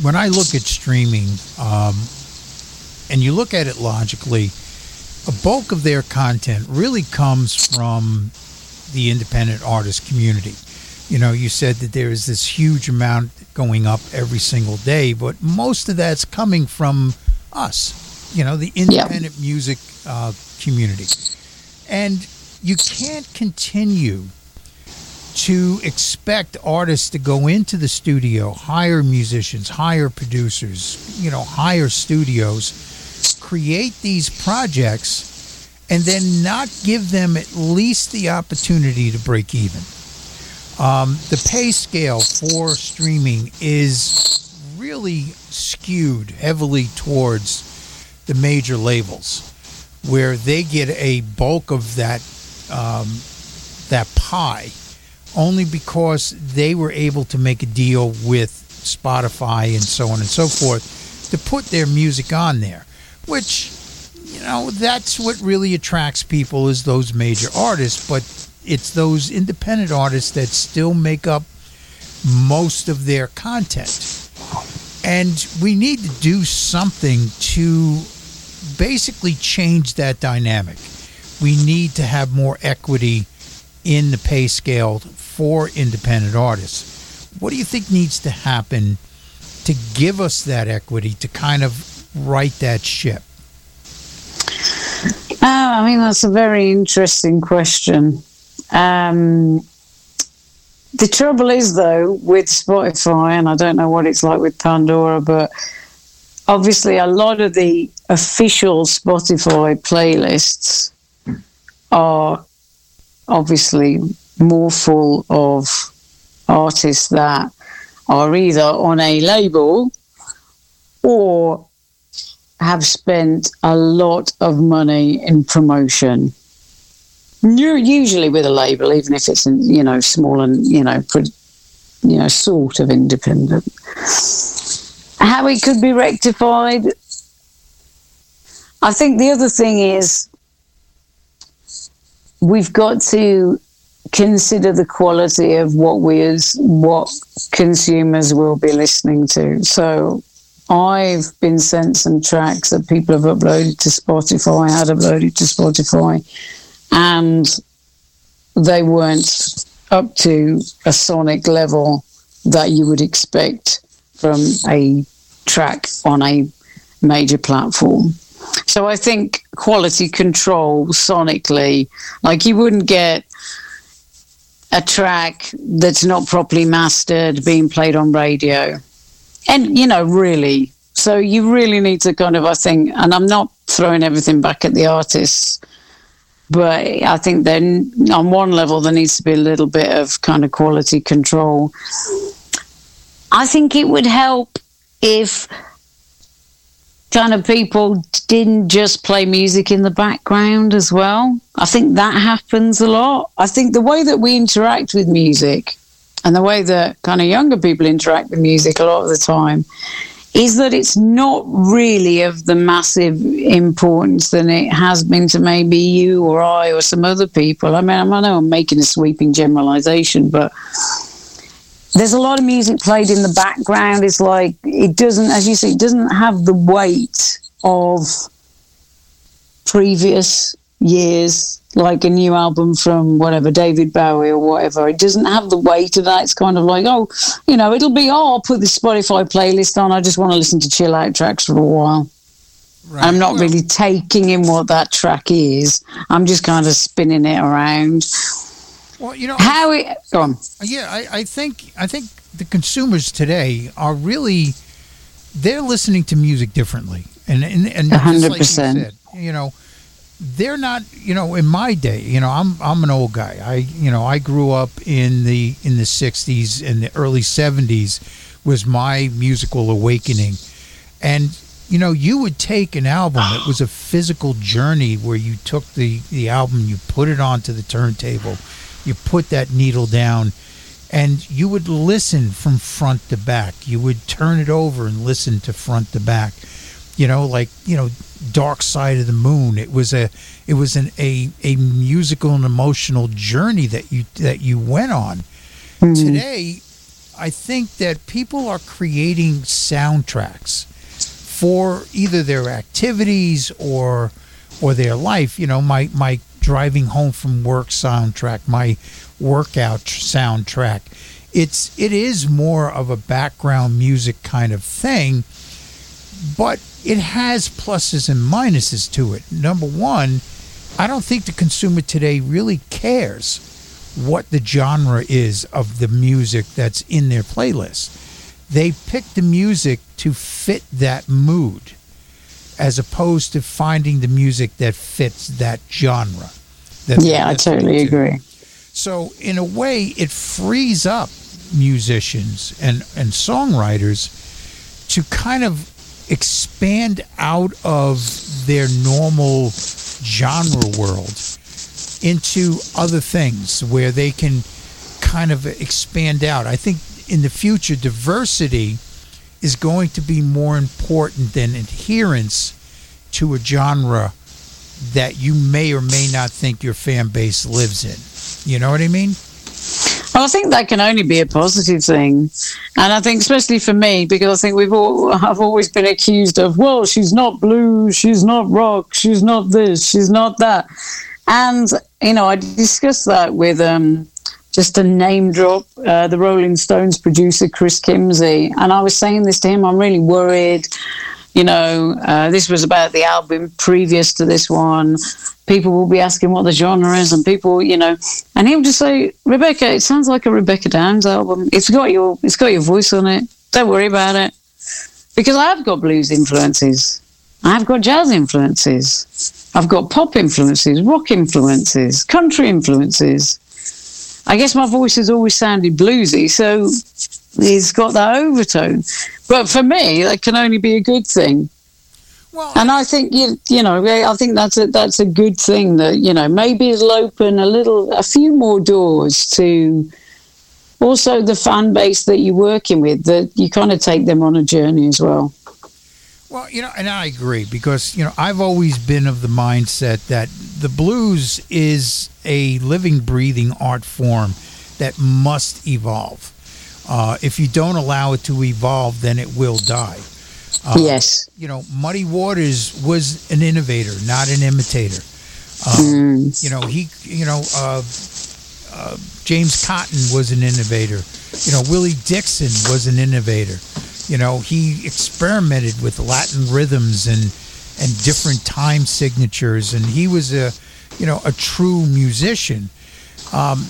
when I look at streaming, um, and you look at it logically, a bulk of their content really comes from the independent artist community. You know, you said that there is this huge amount going up every single day, but most of that's coming from us you know, the independent yeah. music uh, community. And you can't continue to expect artists to go into the studio, hire musicians, hire producers, you know, hire studios, create these projects, and then not give them at least the opportunity to break even. Um, the pay scale for streaming is really skewed heavily towards the major labels, where they get a bulk of that um, that pie, only because they were able to make a deal with Spotify and so on and so forth, to put their music on there, which you know that's what really attracts people is those major artists, but it's those independent artists that still make up most of their content. And we need to do something to basically change that dynamic. We need to have more equity in the pay scale for independent artists. What do you think needs to happen to give us that equity to kind of right that ship? Oh, I mean, that's a very interesting question. Um, the trouble is, though, with Spotify, and I don't know what it's like with Pandora, but obviously a lot of the official Spotify playlists are obviously more full of artists that are either on a label or have spent a lot of money in promotion. Usually with a label, even if it's you know small and you know you know sort of independent. How it could be rectified, I think the other thing is we've got to consider the quality of what we as what consumers will be listening to. So I've been sent some tracks that people have uploaded to Spotify, had uploaded to Spotify, and they weren't up to a sonic level that you would expect from a track on a major platform. So I think quality control sonically, like you wouldn't get a track that's not properly mastered being played on radio. And, you know, really. So you really need to kind of, I think, and I'm not throwing everything back at the artists, but I think then on one level there needs to be a little bit of kind of quality control. I think it would help if kind of people didn't just play music in the background as well. I think that happens a lot. I think the way that we interact with music and the way that kind of younger people interact with music a lot of the time is that it's not really of the massive importance than it has been to maybe you or I or some other people. I mean, I know I'm making a sweeping generalization, but there's a lot of music played in the background. It's like it doesn't, as you say, it doesn't have the weight of previous years, like a new album from whatever David Bowie or whatever. It doesn't have the weight of that. It's kind of like, oh, you know, it'll be, oh, I'll put the Spotify playlist on. I just want to listen to chill out tracks for a while. Right. I'm not really taking in what that track is. I'm just kind of spinning it around. Well, you know, How it, go on. Yeah, I, I think I think the consumers today are really they're listening to music differently, and and, and A just like you said, you know, they're not. You know, in my day, you know, I'm I'm an old guy. I you know I grew up in the in the '60s and the early '70s was my musical awakening, and you know you would take an album it was a physical journey where you took the the album you put it onto the turntable you put that needle down and you would listen from front to back you would turn it over and listen to front to back you know like you know dark side of the moon it was a it was an a a musical and emotional journey that you that you went on mm-hmm. today i think that people are creating soundtracks for either their activities or or their life. You know, my my driving home from work soundtrack, my workout soundtrack. It's it is more of a background music kind of thing, but it has pluses and minuses to it. Number one, I don't think the consumer today really cares what the genre is of the music that's in their playlist. They pick the music to fit that mood as opposed to finding the music that fits that genre. Yeah, I totally to. agree. So in a way, it frees up musicians and, and songwriters to kind of expand out of their normal genre world into other things where they can kind of expand out. I think in the future, diversity is going to be more important than adherence to a genre that you may or may not think your fan base lives in. You know what I mean? Well, I think that can only be a positive thing, and I think especially for me because I think we've all I've always been accused of well, she's not blue, she's not rock, she's not this, she's not that, and you know I discussed that with um, just a name drop, uh, the Rolling Stones producer Chris Kimsey, and I was saying this to him. I'm really worried. You know, uh, this was about the album previous to this one. People will be asking what the genre is, and people, you know, and he'll just say, "Rebecca, it sounds like a Rebecca Downes album. It's got your, it's got your voice on it. Don't worry about it." Because I've got blues influences, I've got jazz influences, I've got pop influences, rock influences, country influences. I guess my voice has always sounded bluesy, so it's got that overtone. But for me, that can only be a good thing. Well, And I think you you know I think that's a that's a good thing that you know maybe it'll open a little a few more doors to also the fan base that you're working with that you kind of take them on a journey as well. Well, you know, and I agree because, you know, I've always been of the mindset that the blues is a living, breathing art form that must evolve. Uh, if you don't allow it to evolve, then it will die. Uh, yes. You know, Muddy Waters was an innovator, not an imitator. Uh, Mm. You know, he, you know, uh, uh, James Cotton was an innovator. You know, Willie Dixon was an innovator. You know, he experimented with Latin rhythms and and different time signatures, and he was a, you know, a true musician. Um,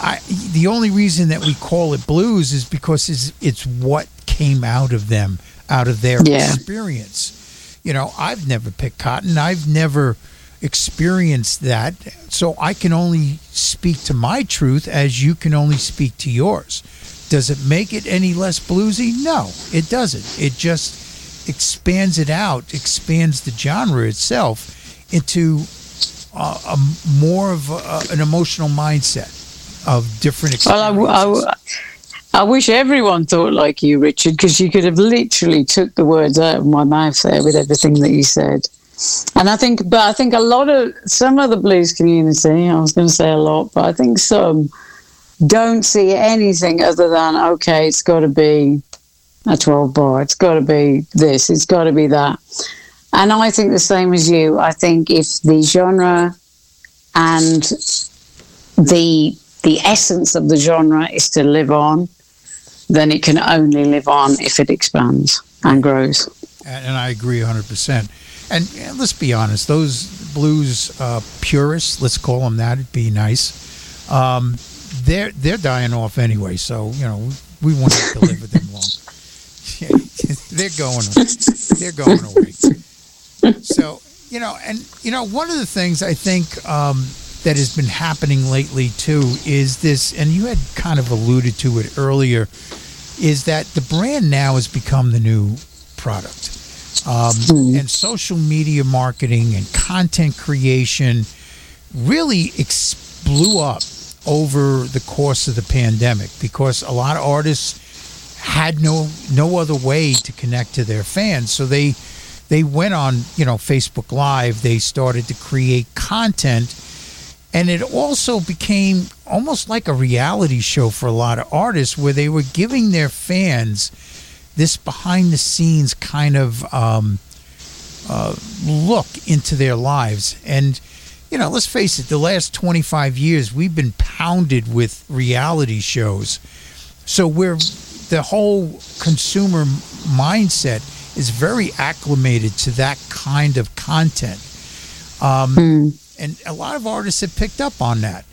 I the only reason that we call it blues is because it's, it's what came out of them, out of their Yeah. experience. You know, I've never picked cotton. I've never experienced that. So I can only speak to my truth as you can only speak to yours. Does it make it any less bluesy? No, it doesn't. It just expands it out, expands the genre itself into uh, a more of a, an emotional mindset of different Well, experiences. I, I, I wish everyone thought like you, Richard, because you could have literally took the words out of my mouth there with everything that you said. And I think, but I think a lot of some of the blues community, I was going to say a lot, but I think some don't see anything other than okay, it's got to be a 12 bar, it's got to be this, it's got to be that. And I think the same as you. I think if the genre and the the essence of the genre is to live on, then it can only live on if it expands and grows. and and I agree 100%. And, and let's be honest, those blues uh, purists, let's call them that, it'd be nice. Um, they're they're dying off anyway, so you know we won't have to live with them long. [laughs] they're going away. they're going away. So you know, and you know, one of the things I think um, that has been happening lately too is this, and you had kind of alluded to it earlier, is that the brand now has become the new product. Um, and social media marketing and content creation really ex- blew up over the course of the pandemic because a lot of artists had no no other way to connect to their fans. So they they went on you know Facebook live. They started to create content and it also became almost like a reality show for a lot of artists where they were giving their fans this behind the scenes kind of um, uh, look into their lives. And, you know, let's face it, the last 25 years, we've been pounded with reality shows. So we're, the whole consumer mindset is very acclimated to that kind of content. Um, And a lot of artists have picked up on that.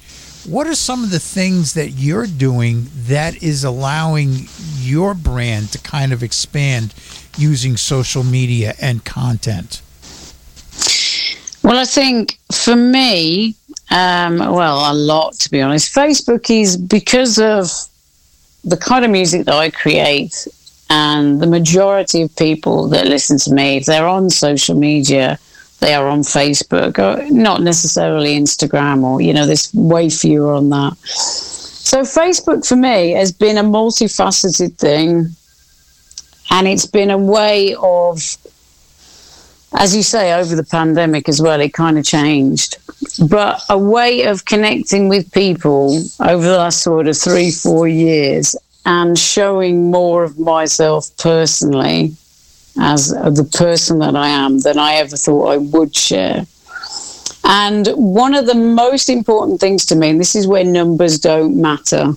What are some of the things that you're doing that is allowing your brand to kind of expand using social media and content? Well, I think for me, um, well, a lot to be honest. Facebook is because of the kind of music that I create, and the majority of people that listen to me, if they're on social media, they are on Facebook, or not necessarily Instagram, or you know, there's way fewer on that. So Facebook for me has been a multifaceted thing. and it's been a way of, as you say, over the pandemic as well, it kind of changed. But a way of connecting with people over the last sort of three, four years and showing more of myself personally as the person that I am than I ever thought I would share. And one of the most important things to me, and this is where numbers don't matter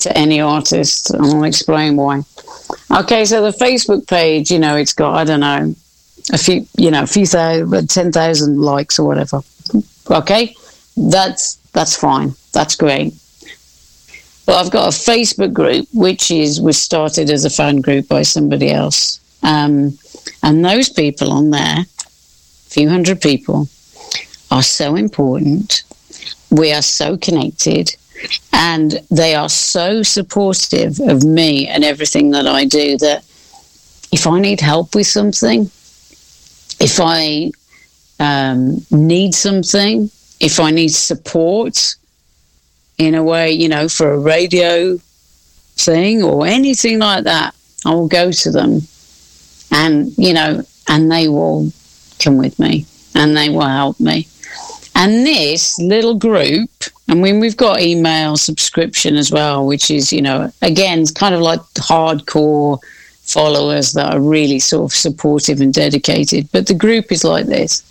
to any artist, and I'll explain why. Okay, so the Facebook page, you know, it's got, I don't know, a few, you know, a few uh, thousand, 10,000 likes or whatever. Okay, that's, that's fine. That's great. But I've got a Facebook group, which is, was started as a fan group by somebody else. Um, and those people on there, a few hundred people, are so important. We are so connected and they are so supportive of me and everything that I do that if I need help with something, if I um, need something, if I need support in a way, you know, for a radio thing or anything like that, I will go to them and, you know, and they will come with me and they will help me. And this little group, I mean, we've got email subscription as well, which is, you know, again, it's kind of like hardcore followers that are really sort of supportive and dedicated. But the group is like this.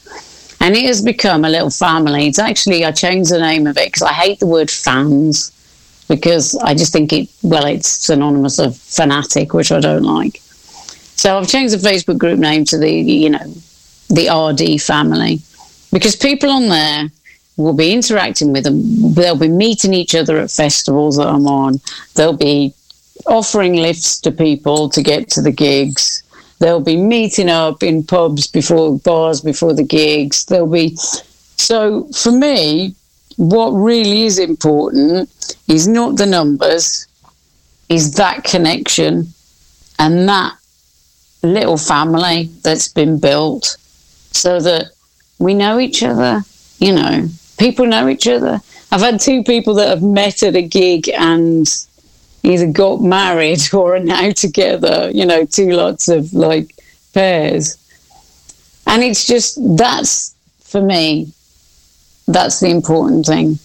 And it has become a little family. It's actually, I changed the name of it because I hate the word fans because I just think it, well, it's synonymous of fanatic, which I don't like. So I've changed the Facebook group name to the, you know, the RD family because people on there will be interacting with them. They'll be meeting each other at festivals that I'm on. They'll be offering lifts to people to get to the gigs. They'll be meeting up in pubs before bars before the gigs. They'll be so for me, what really is important is not the numbers, is that connection and that little family that's been built so that we know each other, you know, people know each other. I've had two people that have met at a gig and either got married [laughs] or are now together, you know, two lots of like pairs. And it's just, that's for me, that's the important thing.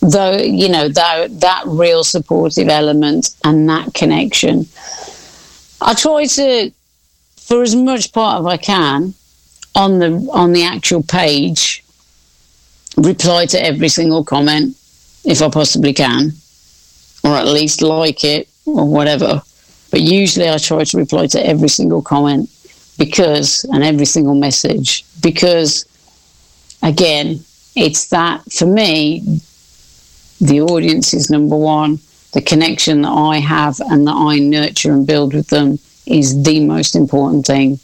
Though, you know, that, that real supportive element and that connection. I try to, for as much part of I can, on the on the actual page, reply to every single comment if I possibly can, or at least like it or whatever. But usually I try to reply to every single comment because and every single message because again it's that for me the audience is number one the connection that I have and that I nurture and build with them is the most important thing.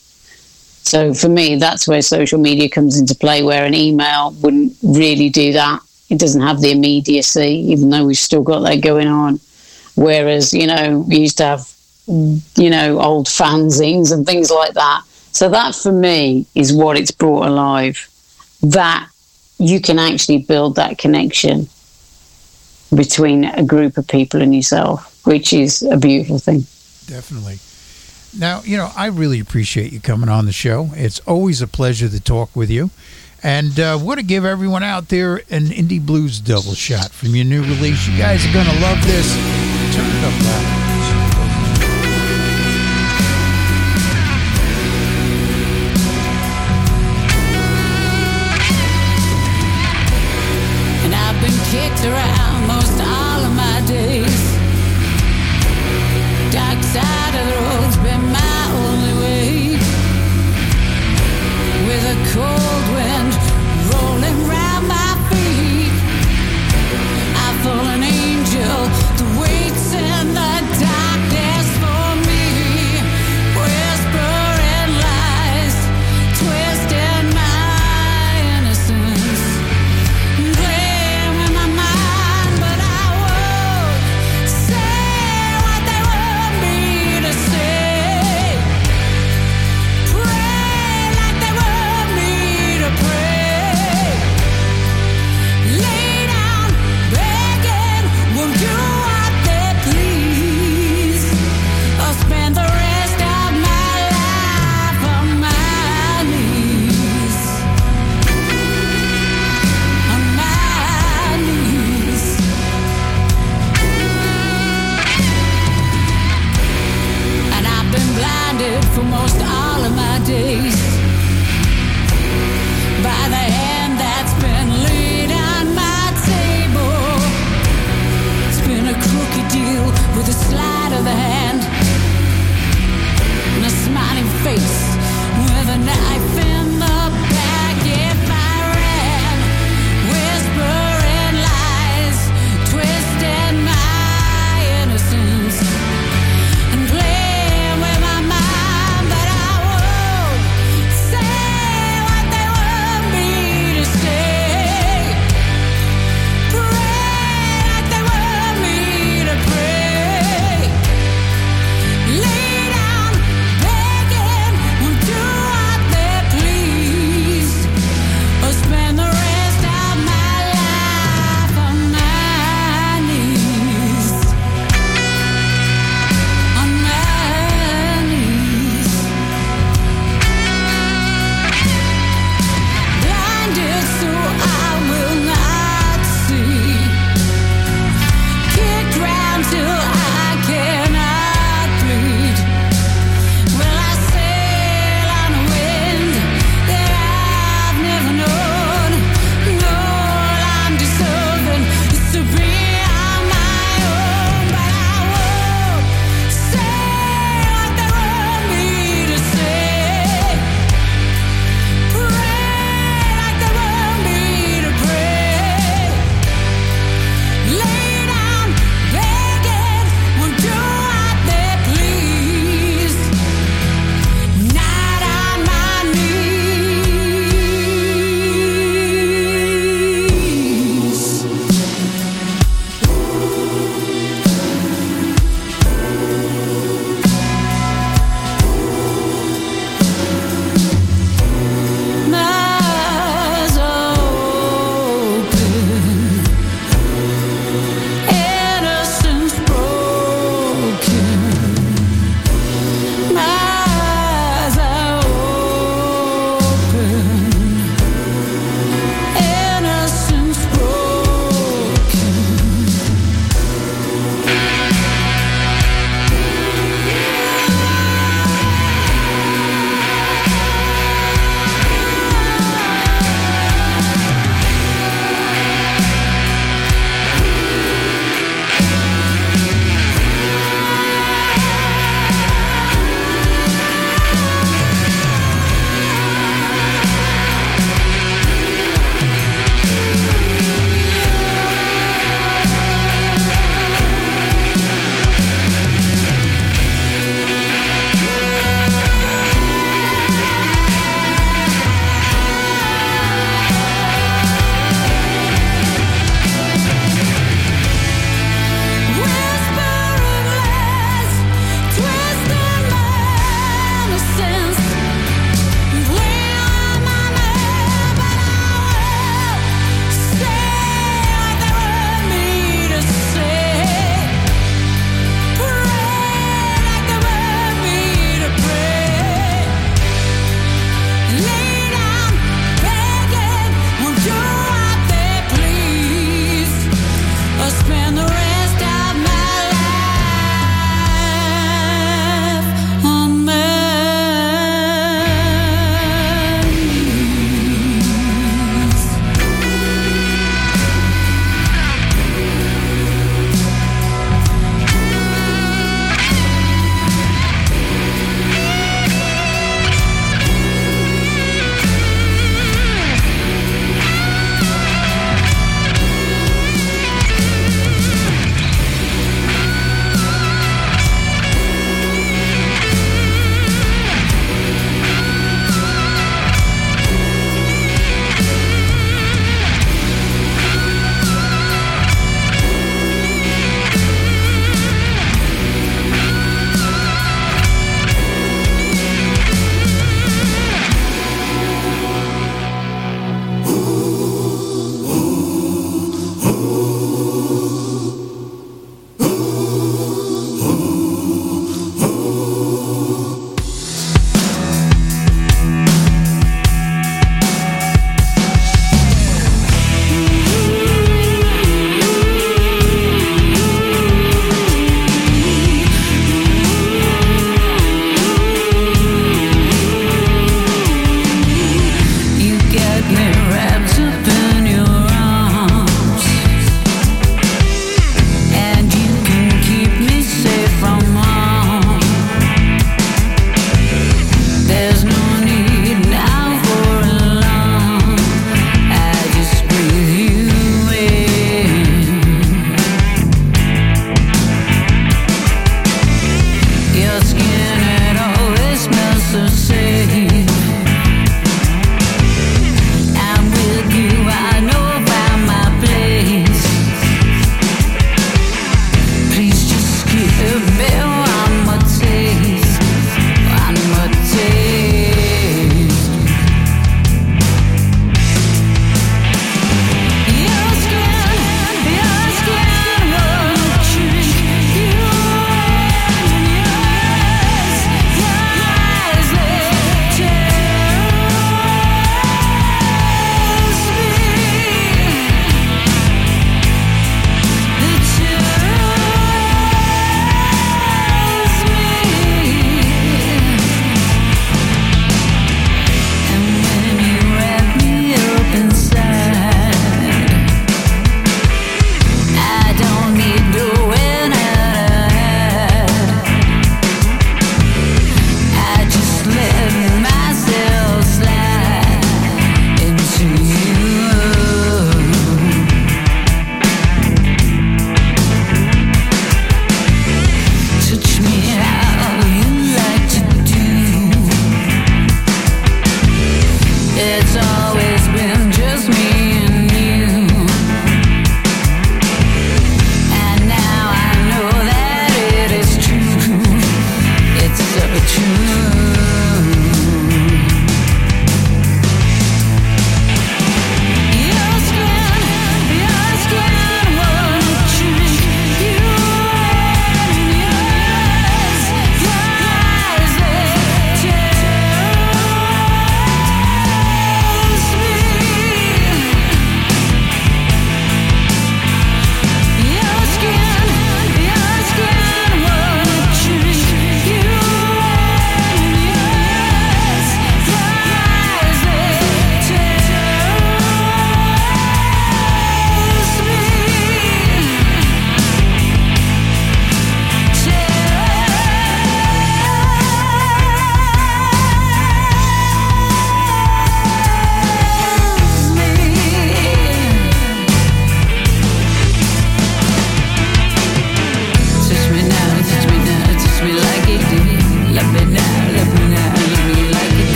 So for me, that's where social media comes into play, where an email wouldn't really do that. It doesn't have the immediacy, even though we've still got that going on. Whereas, you know, we used to have, you know, old fanzines and things like that. So that for me is what it's brought alive. That you can actually build that connection between a group of people and yourself, which is a beautiful thing. Definitely. Now, you know, I really appreciate you coming on the show. It's always a pleasure to talk with you. And uh, want to give everyone out there an Indie Blues double shot from your new release. You guys are going to love this. Turn it up loud.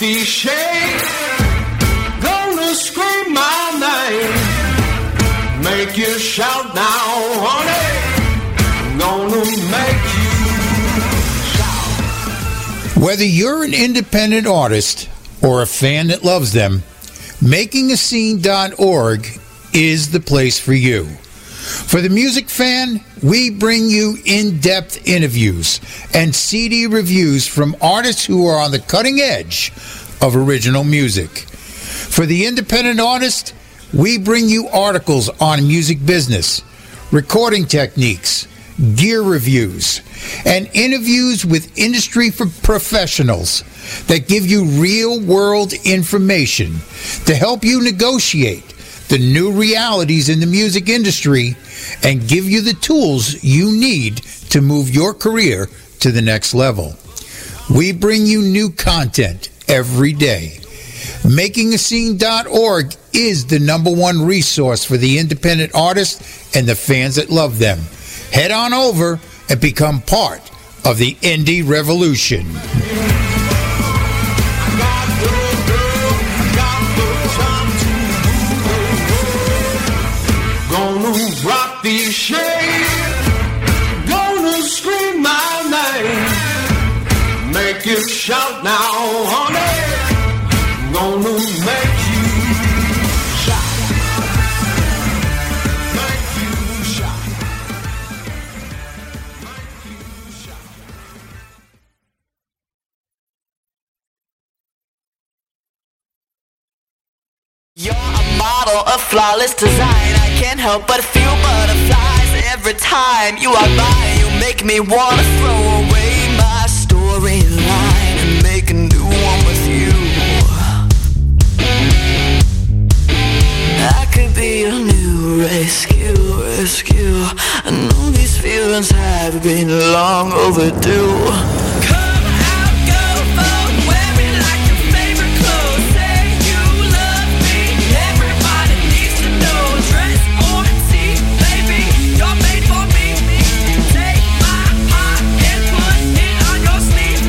Shades. Gonna scream my name. Make you shout now, honey. Gonna make you Whether you're an independent artist or a fan that loves them, makingascene.org is the place for you. For the music fan, we bring you in depth interviews and CD reviews from artists who are on the cutting edge of original music. For the independent artist, we bring you articles on music business, recording techniques, gear reviews, and interviews with industry professionals that give you real world information to help you negotiate the new realities in the music industry and give you the tools you need to move your career to the next level. We bring you new content every day. MakingAScene.org is the number one resource for the independent artists and the fans that love them. Head on over and become part of the indie revolution. Make you shout now, honey. Gonna make you shout. Make you shout. You're a model of flawless design. I can't help but feel butterflies every time you are by. You make me wanna throw away my storyline could be a new rescue, rescue. I know these feelings have been long overdue. Come out, go for wear me like your favorite clothes. Say you love me. Everybody needs to know. Dress or see, baby, you're made for me. Take my heart and put it on your sleeve.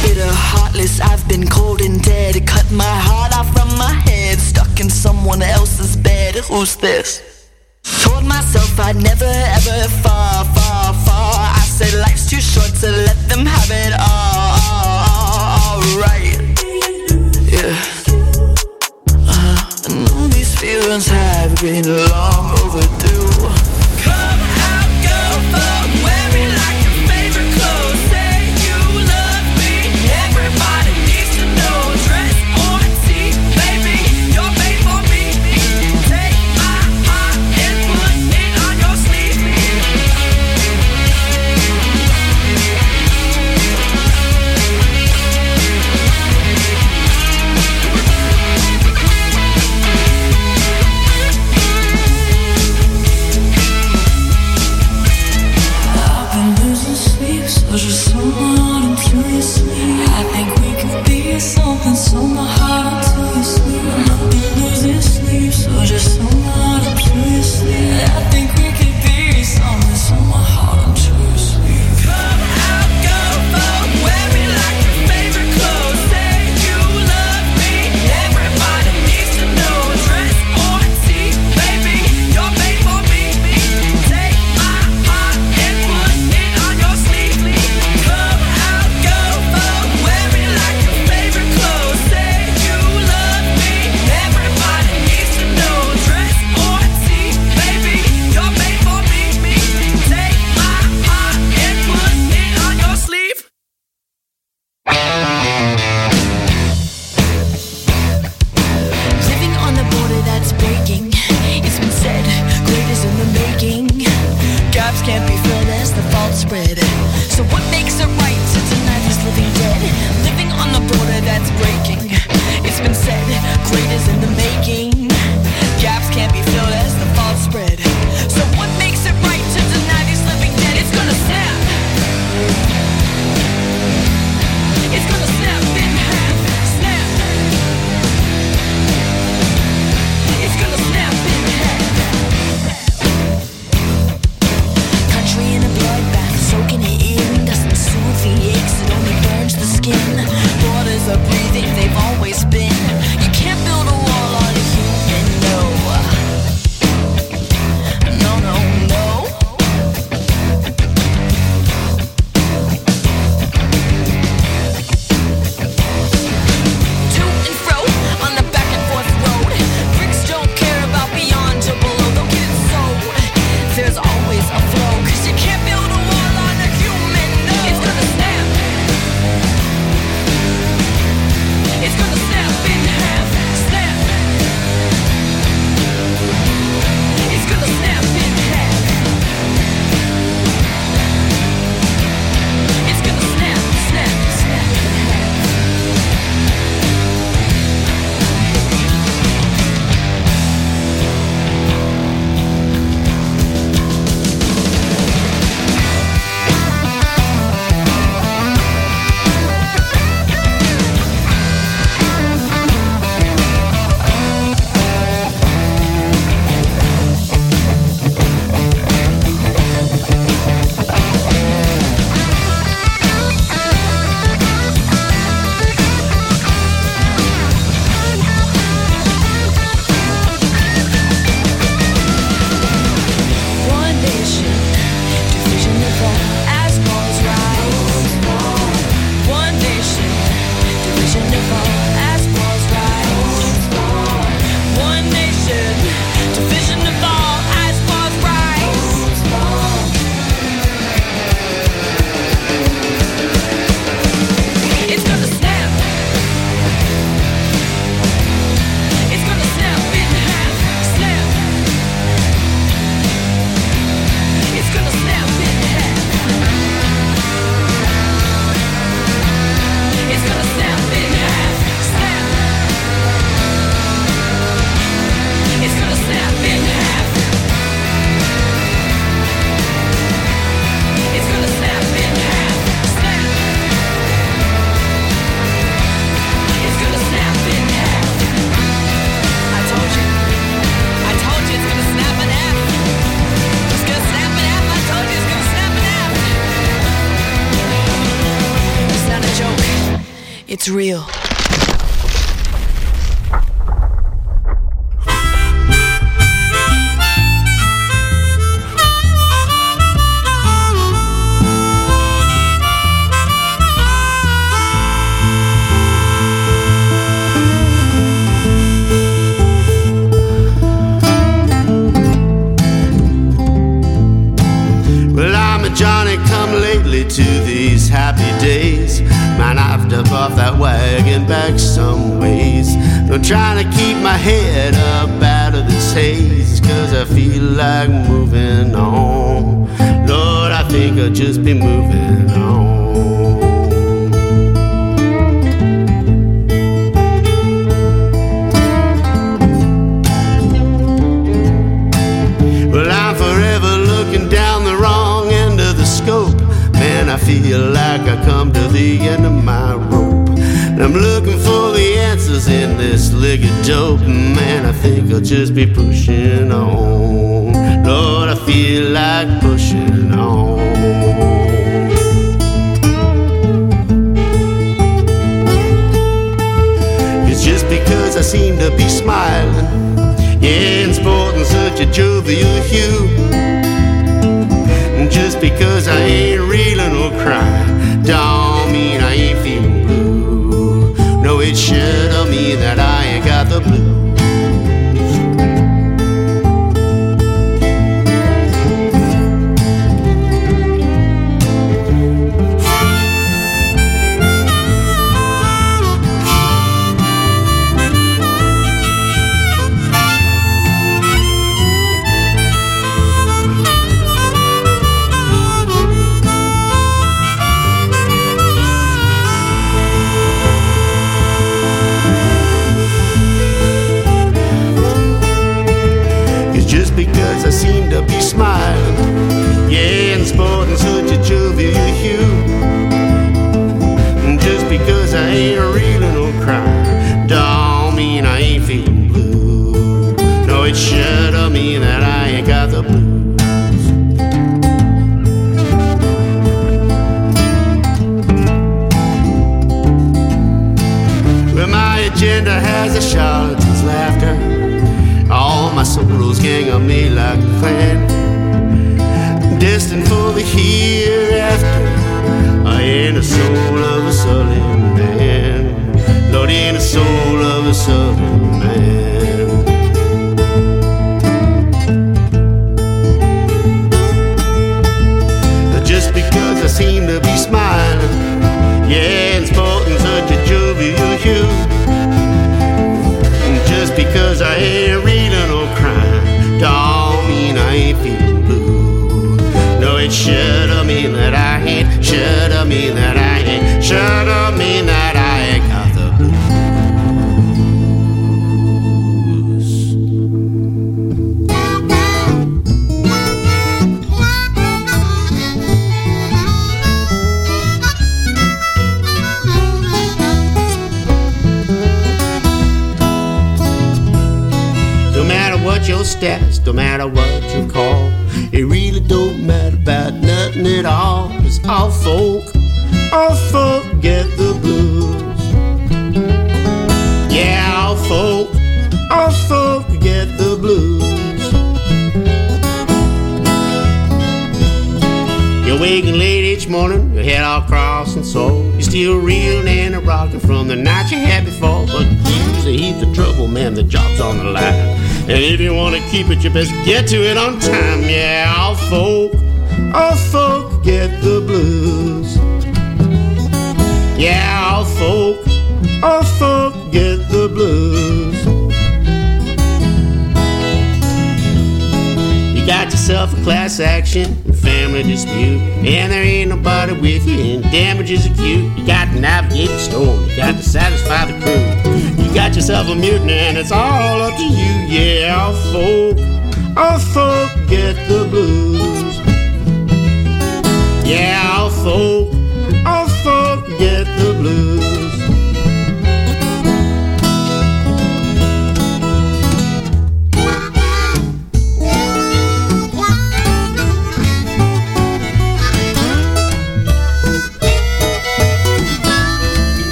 Bitter, heartless, I've been cold and dead. Cut my heart off from my head, stuck in someone else's bed. Who's this? Told myself I'd never ever fall, fall, fall. I said life's too short to let them have it all, all, all right. Yeah. Uh, I know these feelings have been long overdue.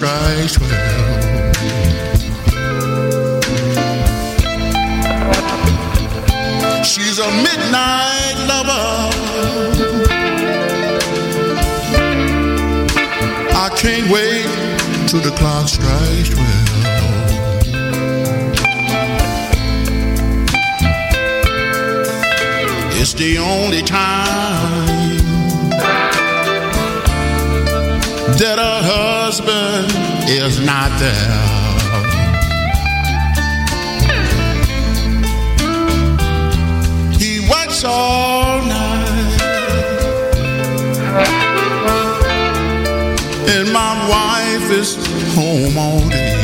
strikes twelve. She's a midnight lover. I can't wait till the clock strikes twelve. It's the only time that her husband is not there. He works all night, and my wife is home all day.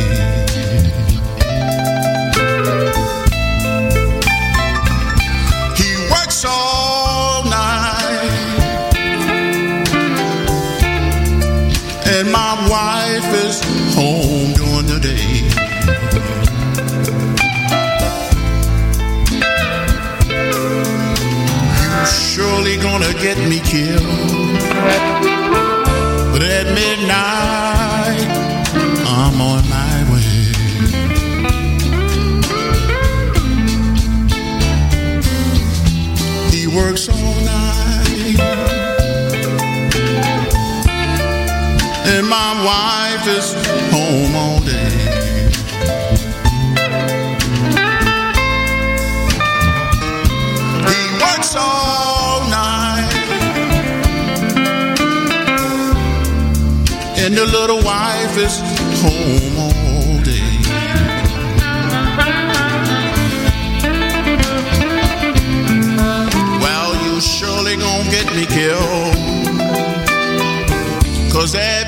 gonna get me killed. your little wife is home all day. Well, you surely gonna get me killed. Cause every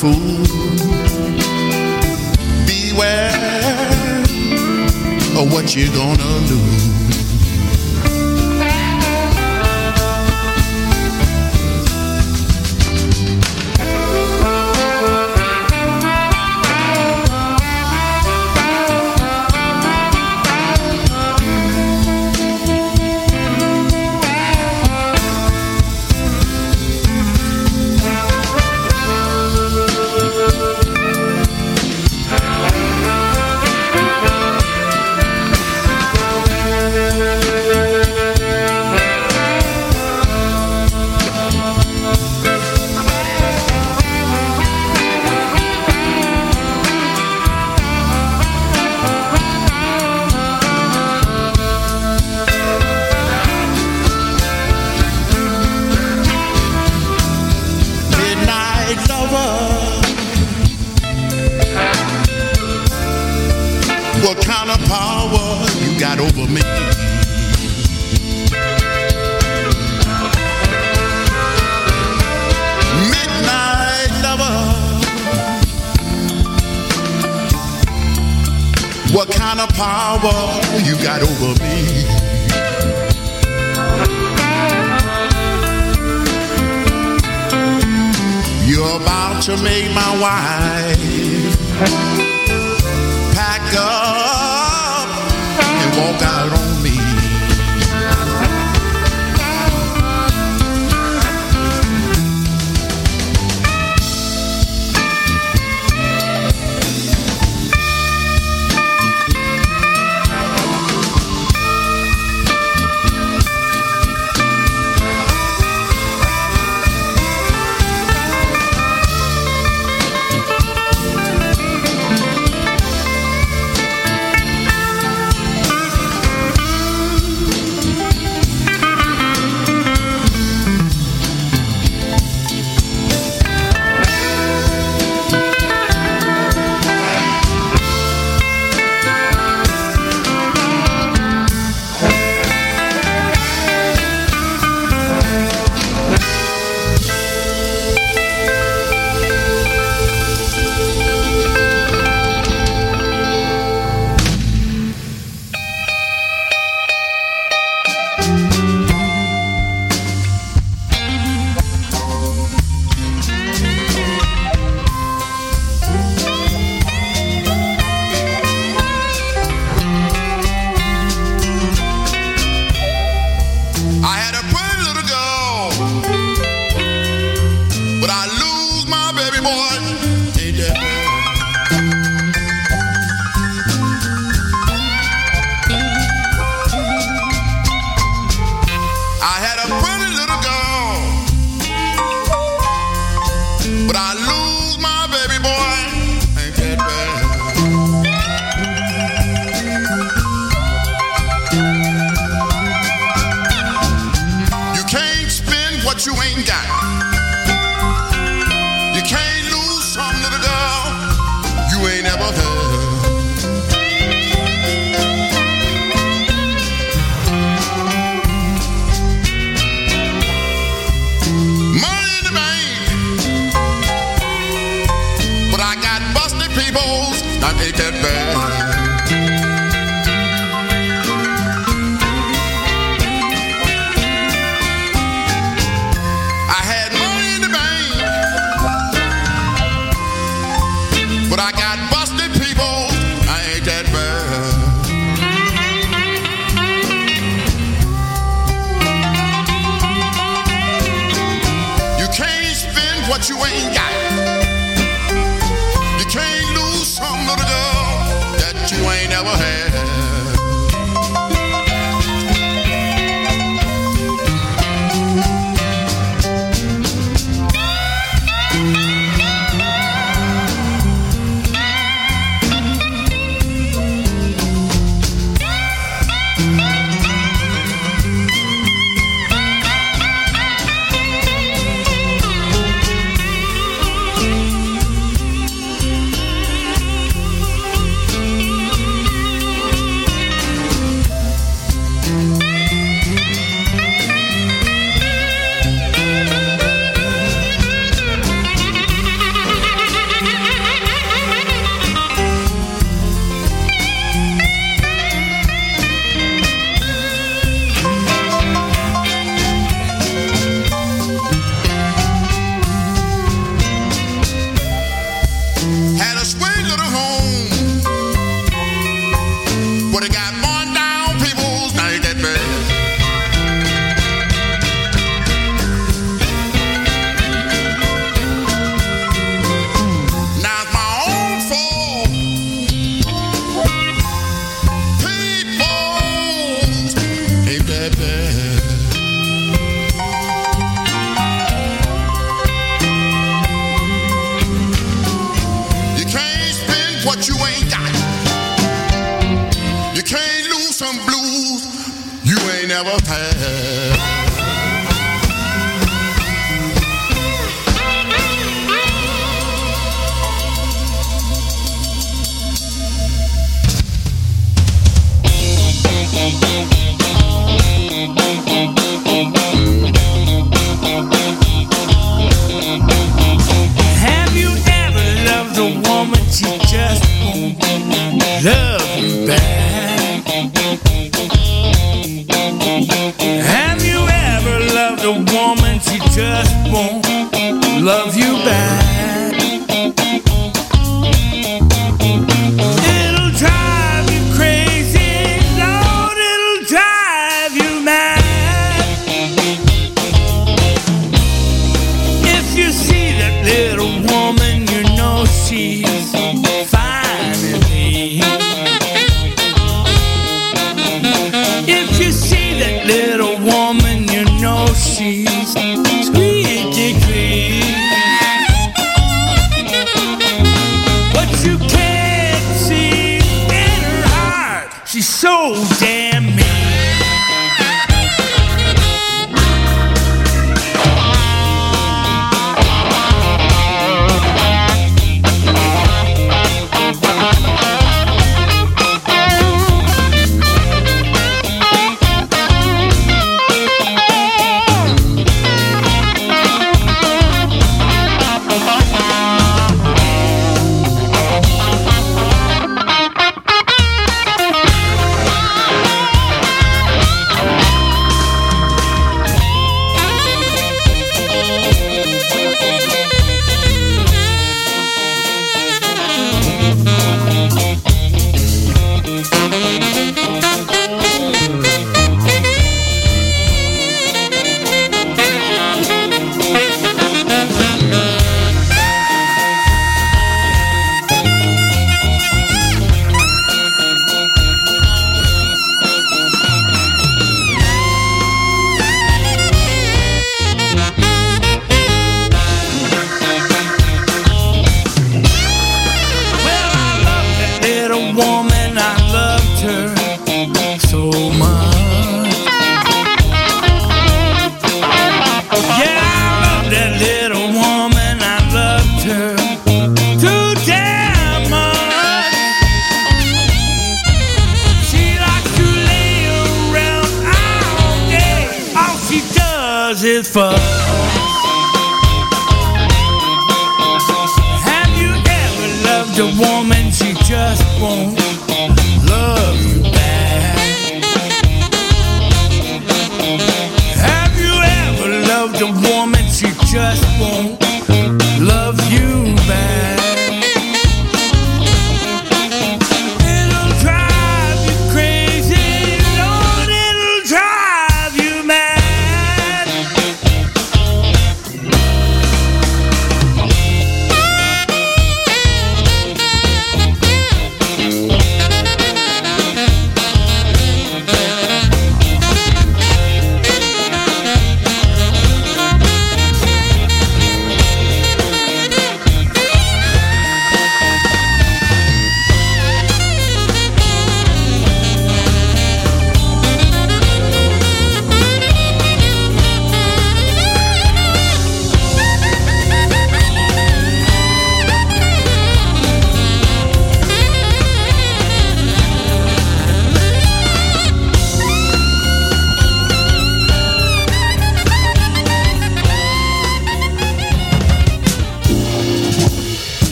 fool.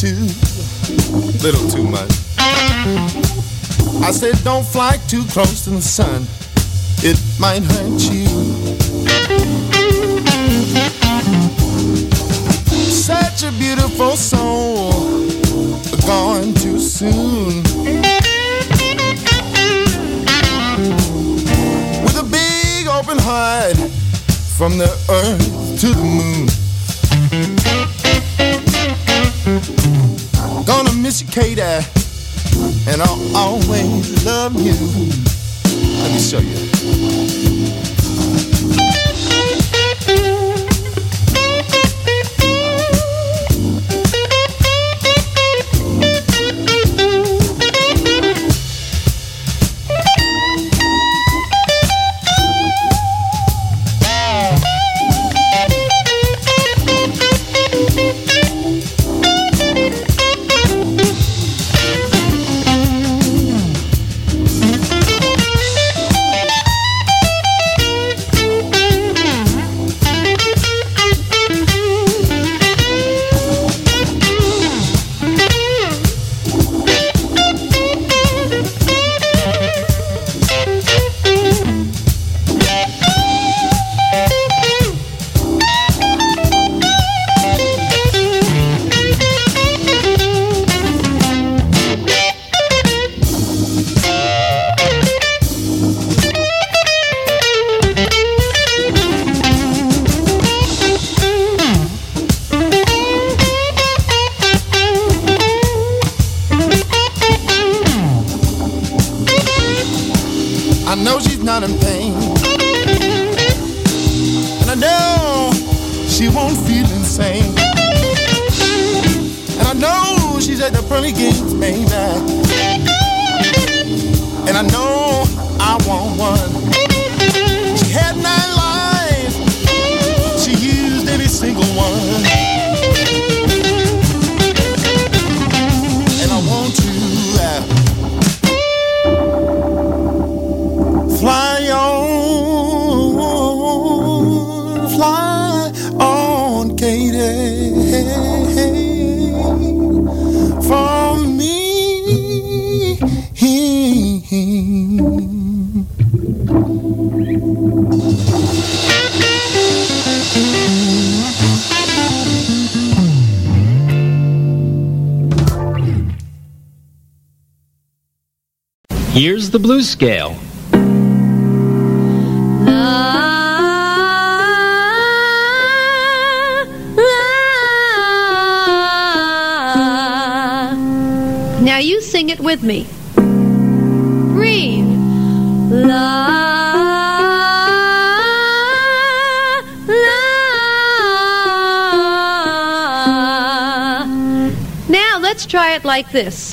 too, little too much. I said, don't fly too close to the sun, it might hurt you. Such a beautiful soul, gone too soon. With a big open heart, from the earth to the moon. from you. Let me show you. this.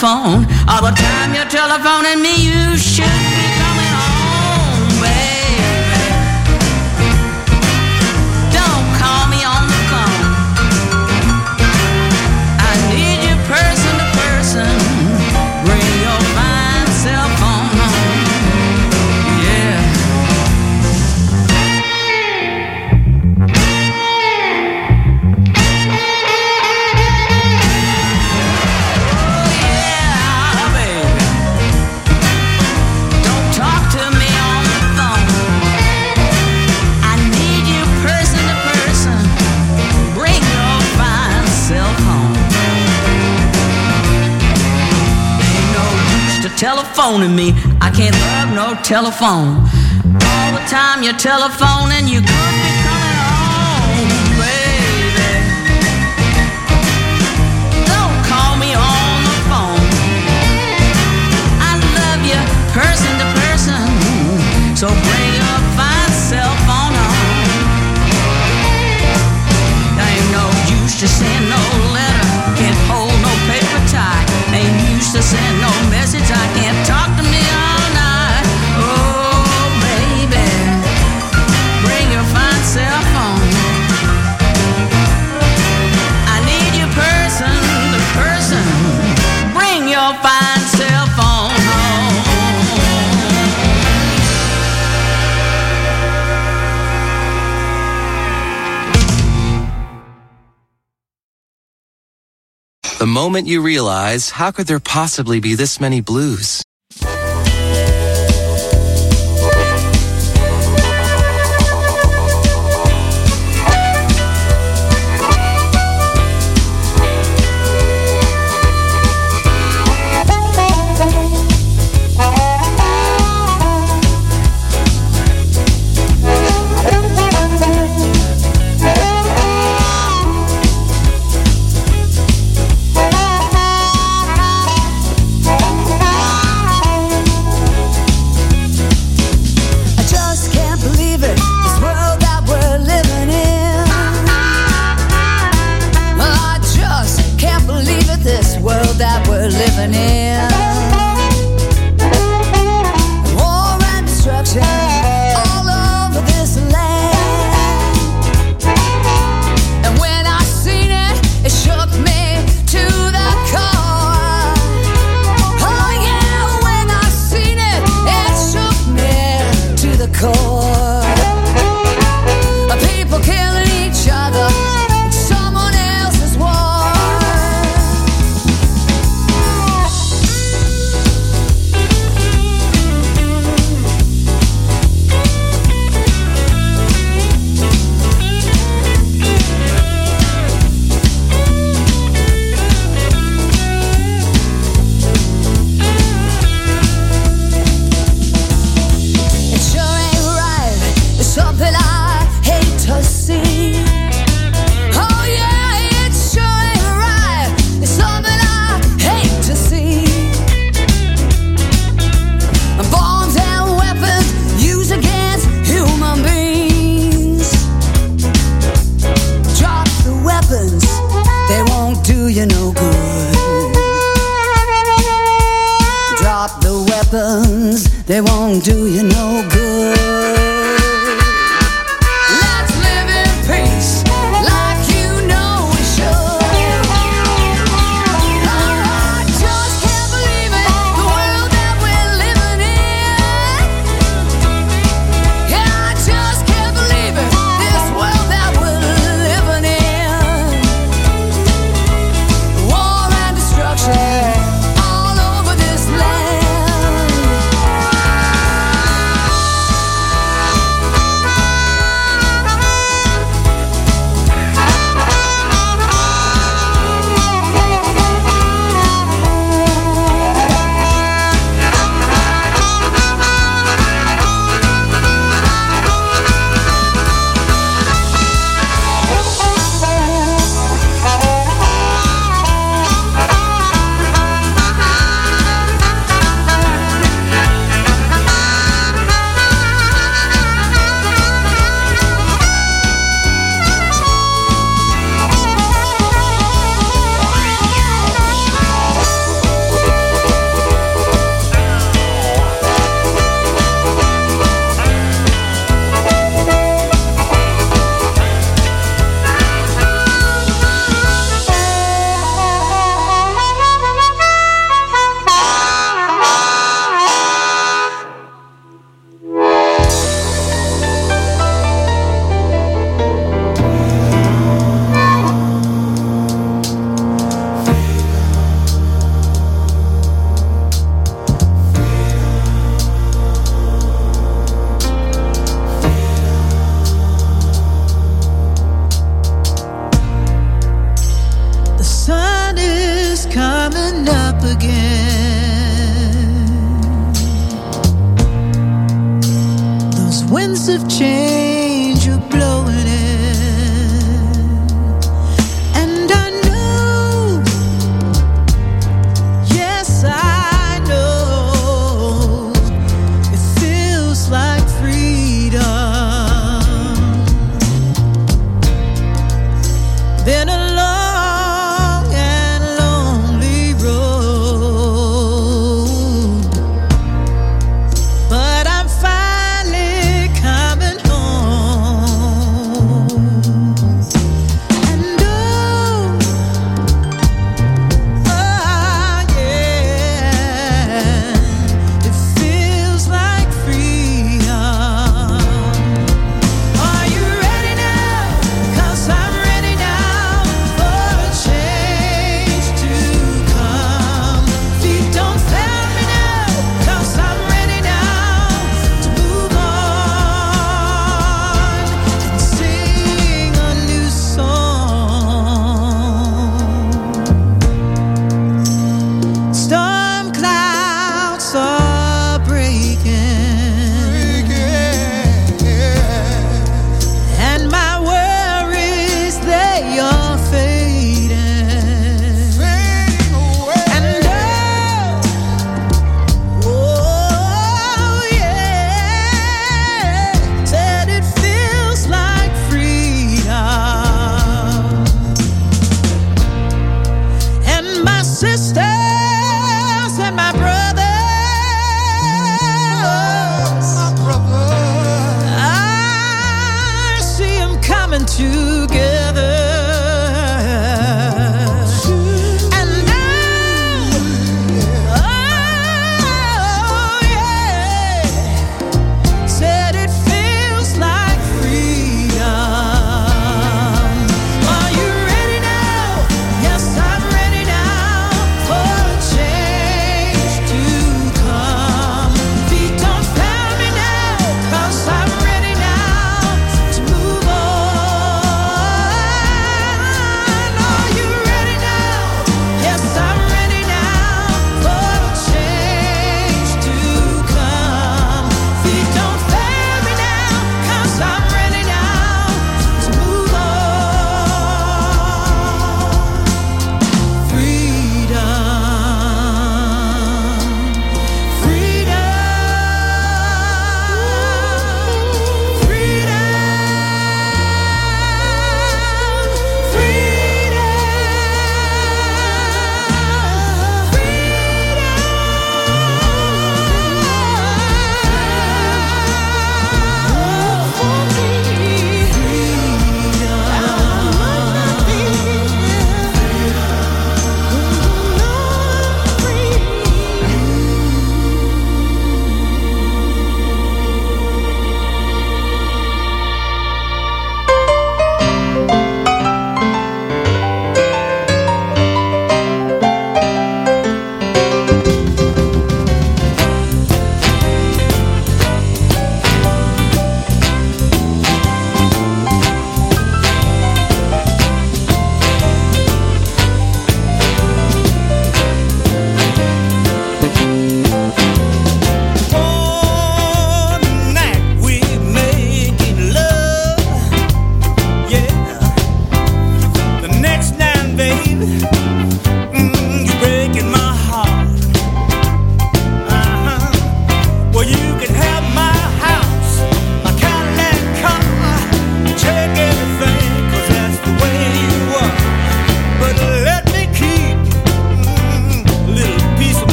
phone. telephone. All the time you telephone. moment you realize, how could there possibly be this many blues?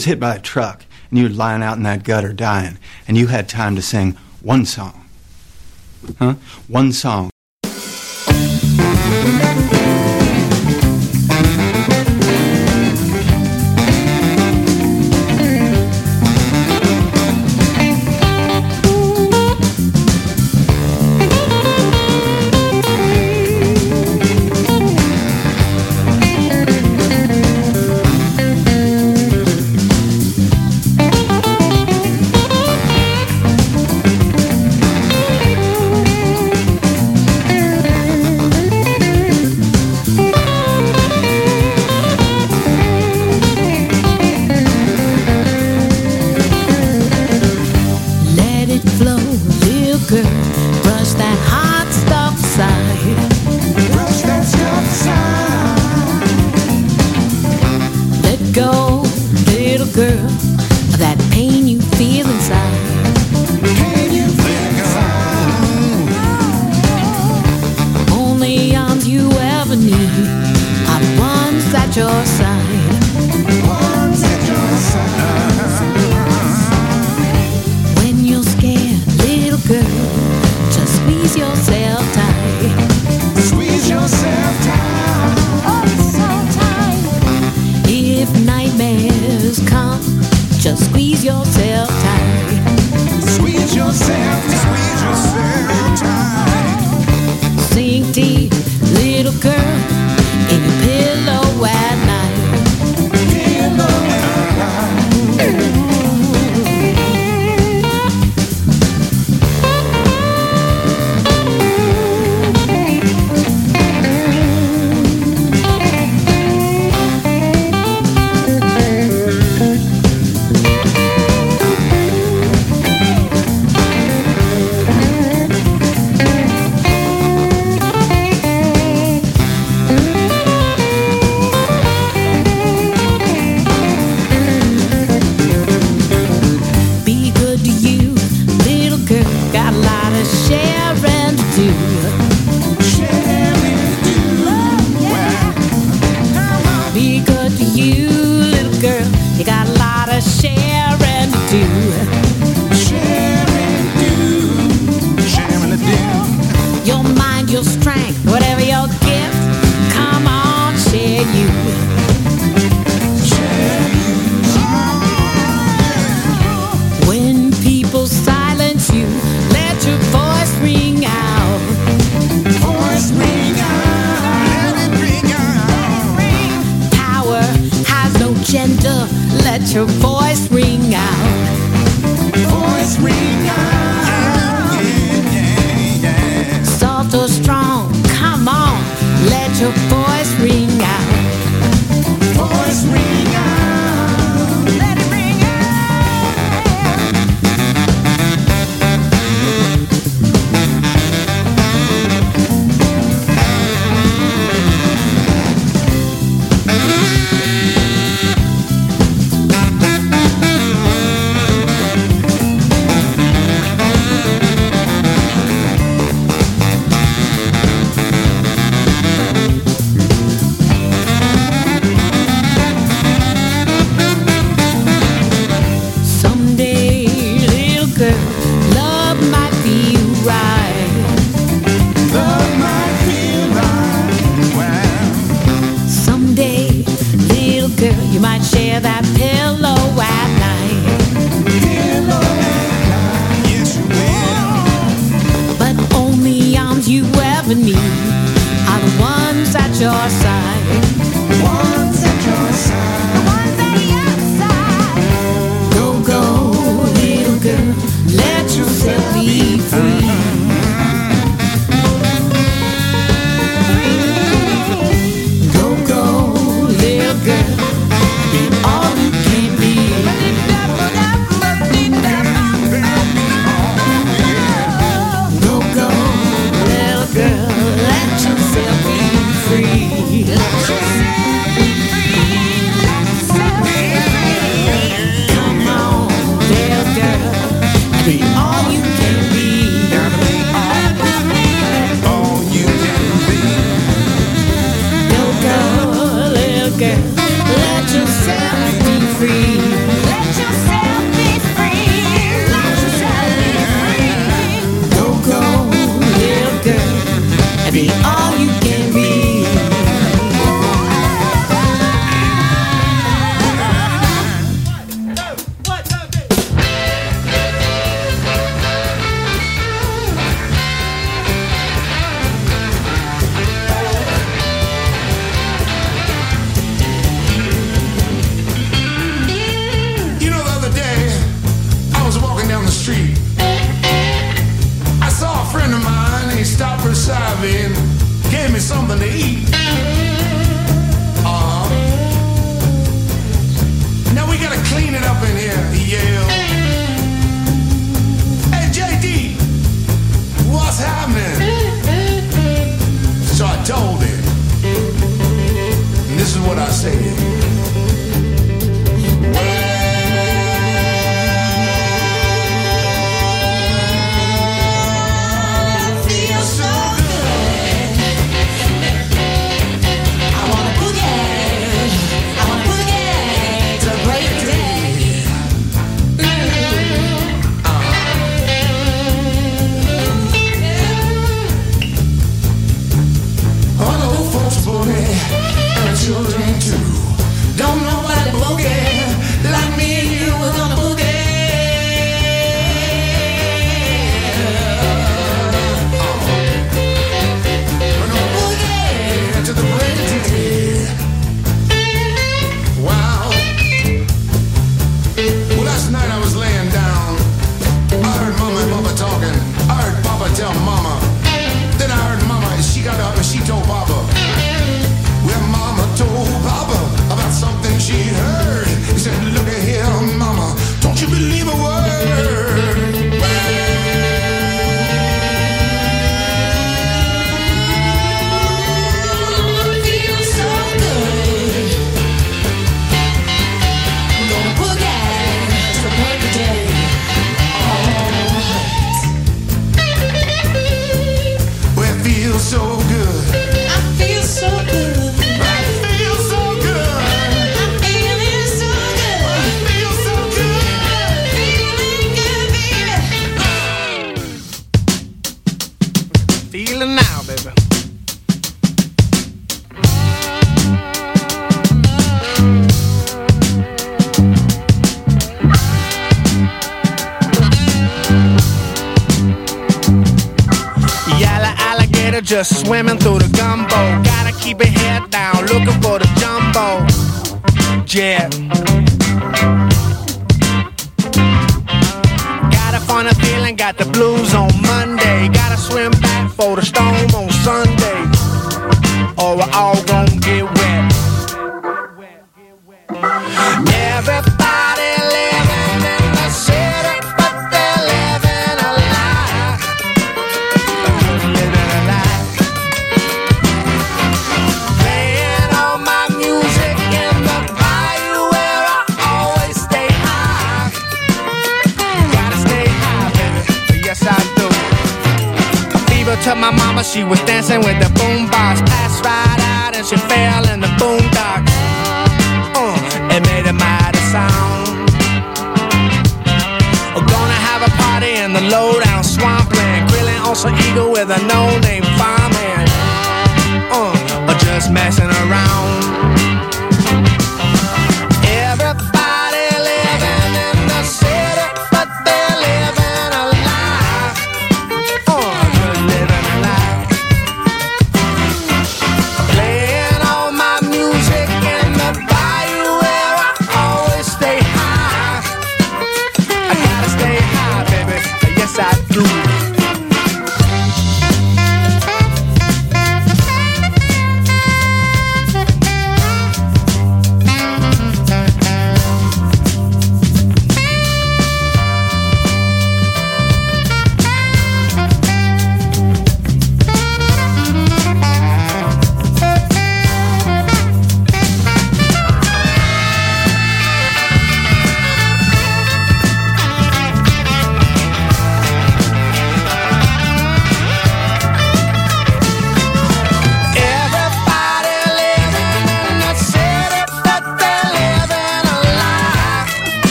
Was hit by a truck and you were lying out in that gutter dying, and you had time to sing one song. Huh? One song. on, I'm feeling got the blues on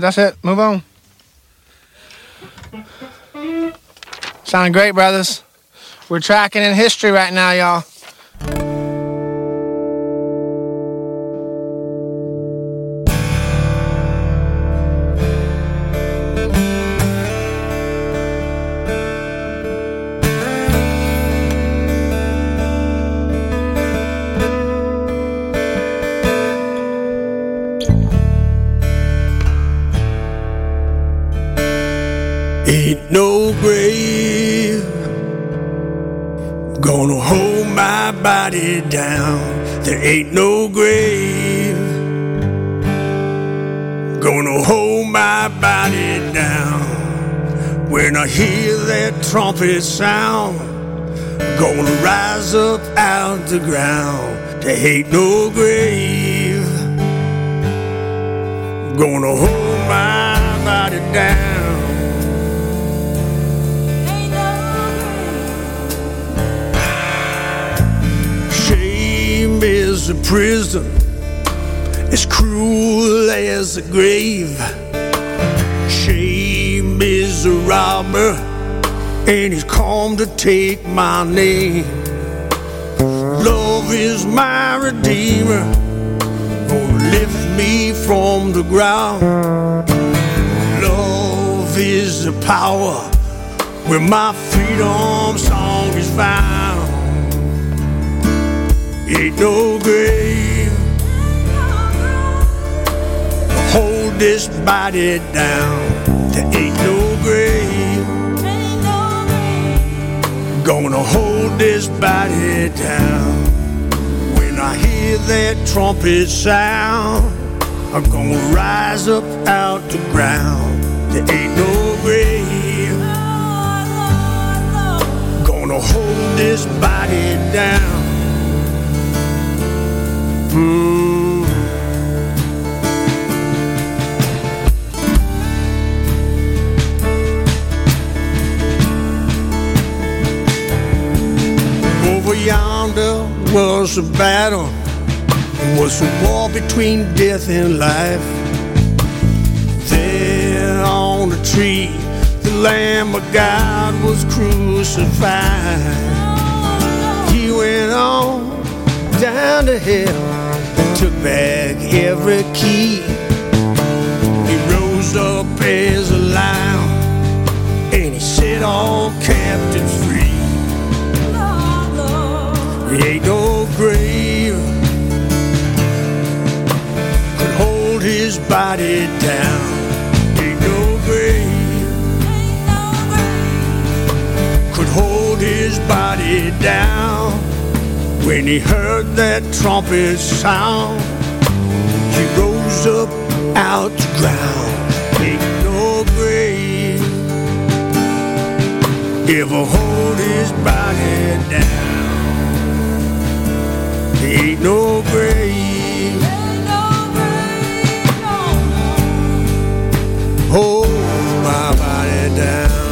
good. That's it. Move on. Sound great, brothers. We're tracking in history right now, y'all. No grave. Gonna hold my body down. When I hear that trumpet sound, gonna rise up out the ground. There ain't no grave. Gonna hold my body down. A prison as cruel as the grave. Shame is a robber, and he's come to take my name. Love is my redeemer, gonna lift me from the ground. Love is the power where my freedom song is found. Ain't no grave hold this body down. There ain't no grave gonna hold this body down. When I hear that trumpet sound, I'm gonna rise up out the ground. There ain't no grave gonna hold this body down. Over yonder was a battle. It was a war between death and life. There on the tree, the Lamb of God was crucified. He went on down to hell, took back every key. He rose up as a lion, and he set all captives free. There ain't no grave could hold his body down. Ain't no grave could hold his body down. When he heard that trumpet sound, he rose up out the ground. Ain't no grave ever hold his body down. Ain't no grave. Hold my body down.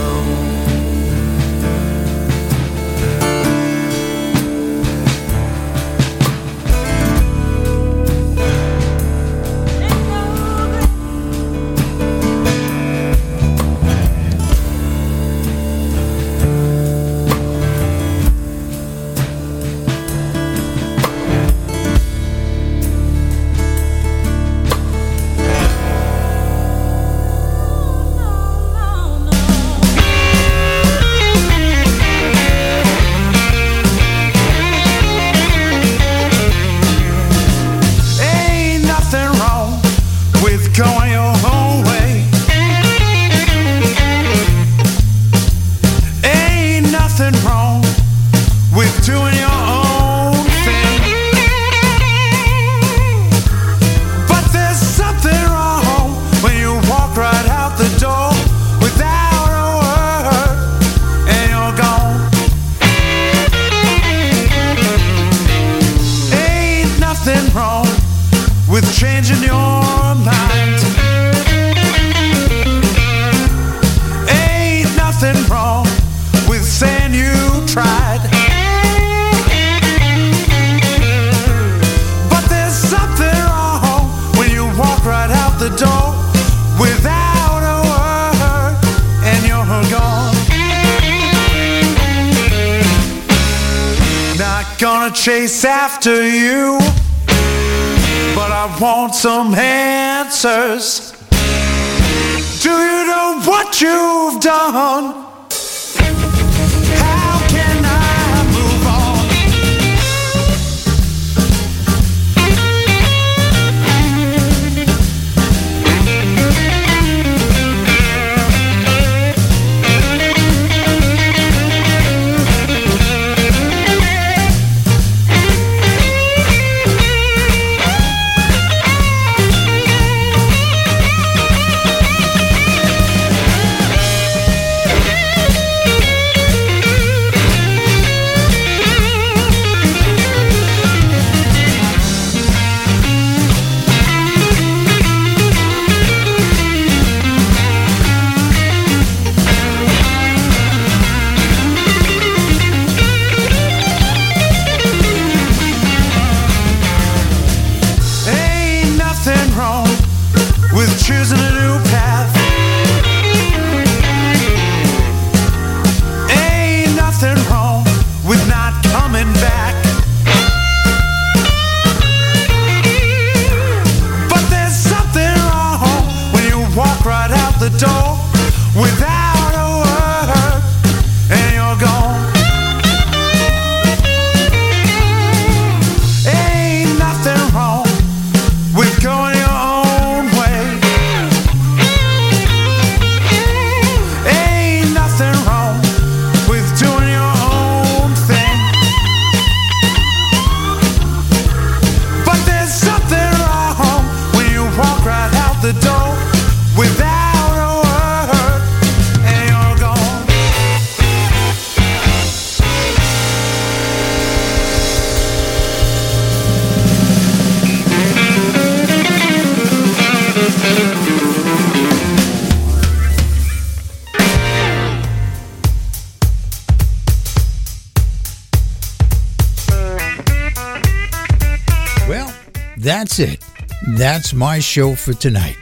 That's my show for tonight.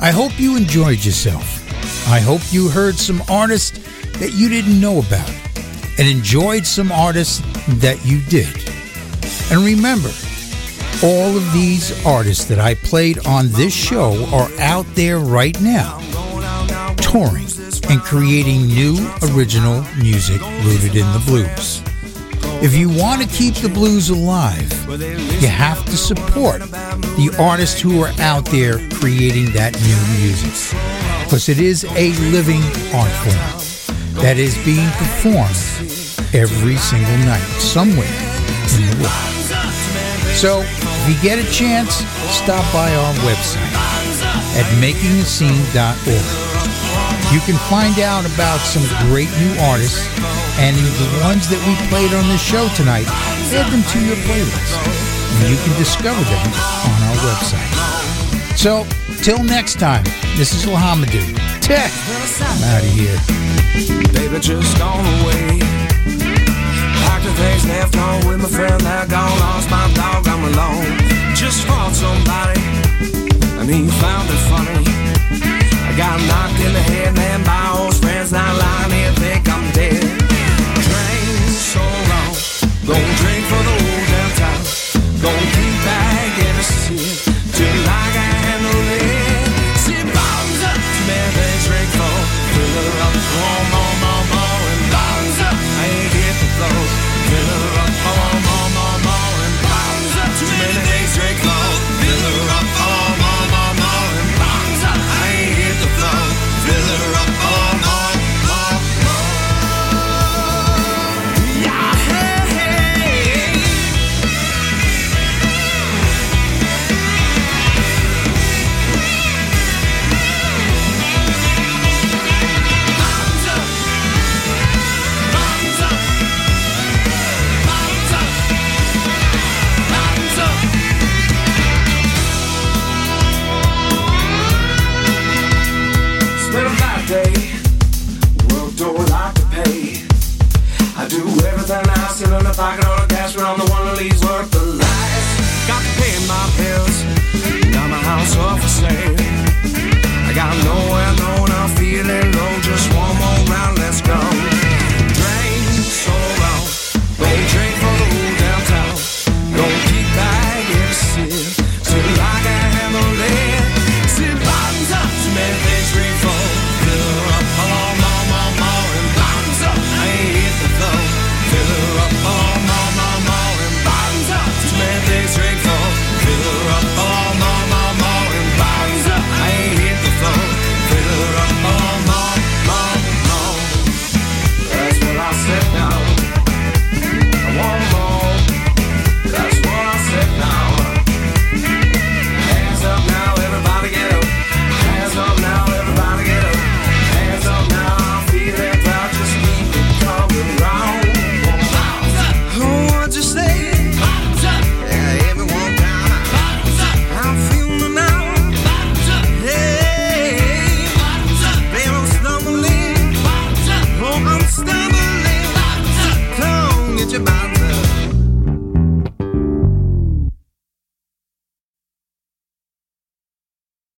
I hope you enjoyed yourself. I hope you heard some artists that you didn't know about and enjoyed some artists that you did. And remember, all of these artists that I played on this show are out there right now, touring and creating new original music rooted in the blues. If you want to keep the blues alive, you have to support the artists who are out there creating that new music. Because it is a living art form that is being performed every single night somewhere in the world. So, if you get a chance, stop by our website at makingascene.org. You can find out about some great new artists and the ones that we played on the show tonight, add them to your playlist. And you can discover them website. So, till next time, this is Lahamadou. Tech. I'm out of here. Baby, just gone away. Packed the things, left home with my friend. Now gone, lost my dog, I'm alone. Just fought somebody, and he found it funny. I got knocked in the head, man, by old friends. Now lying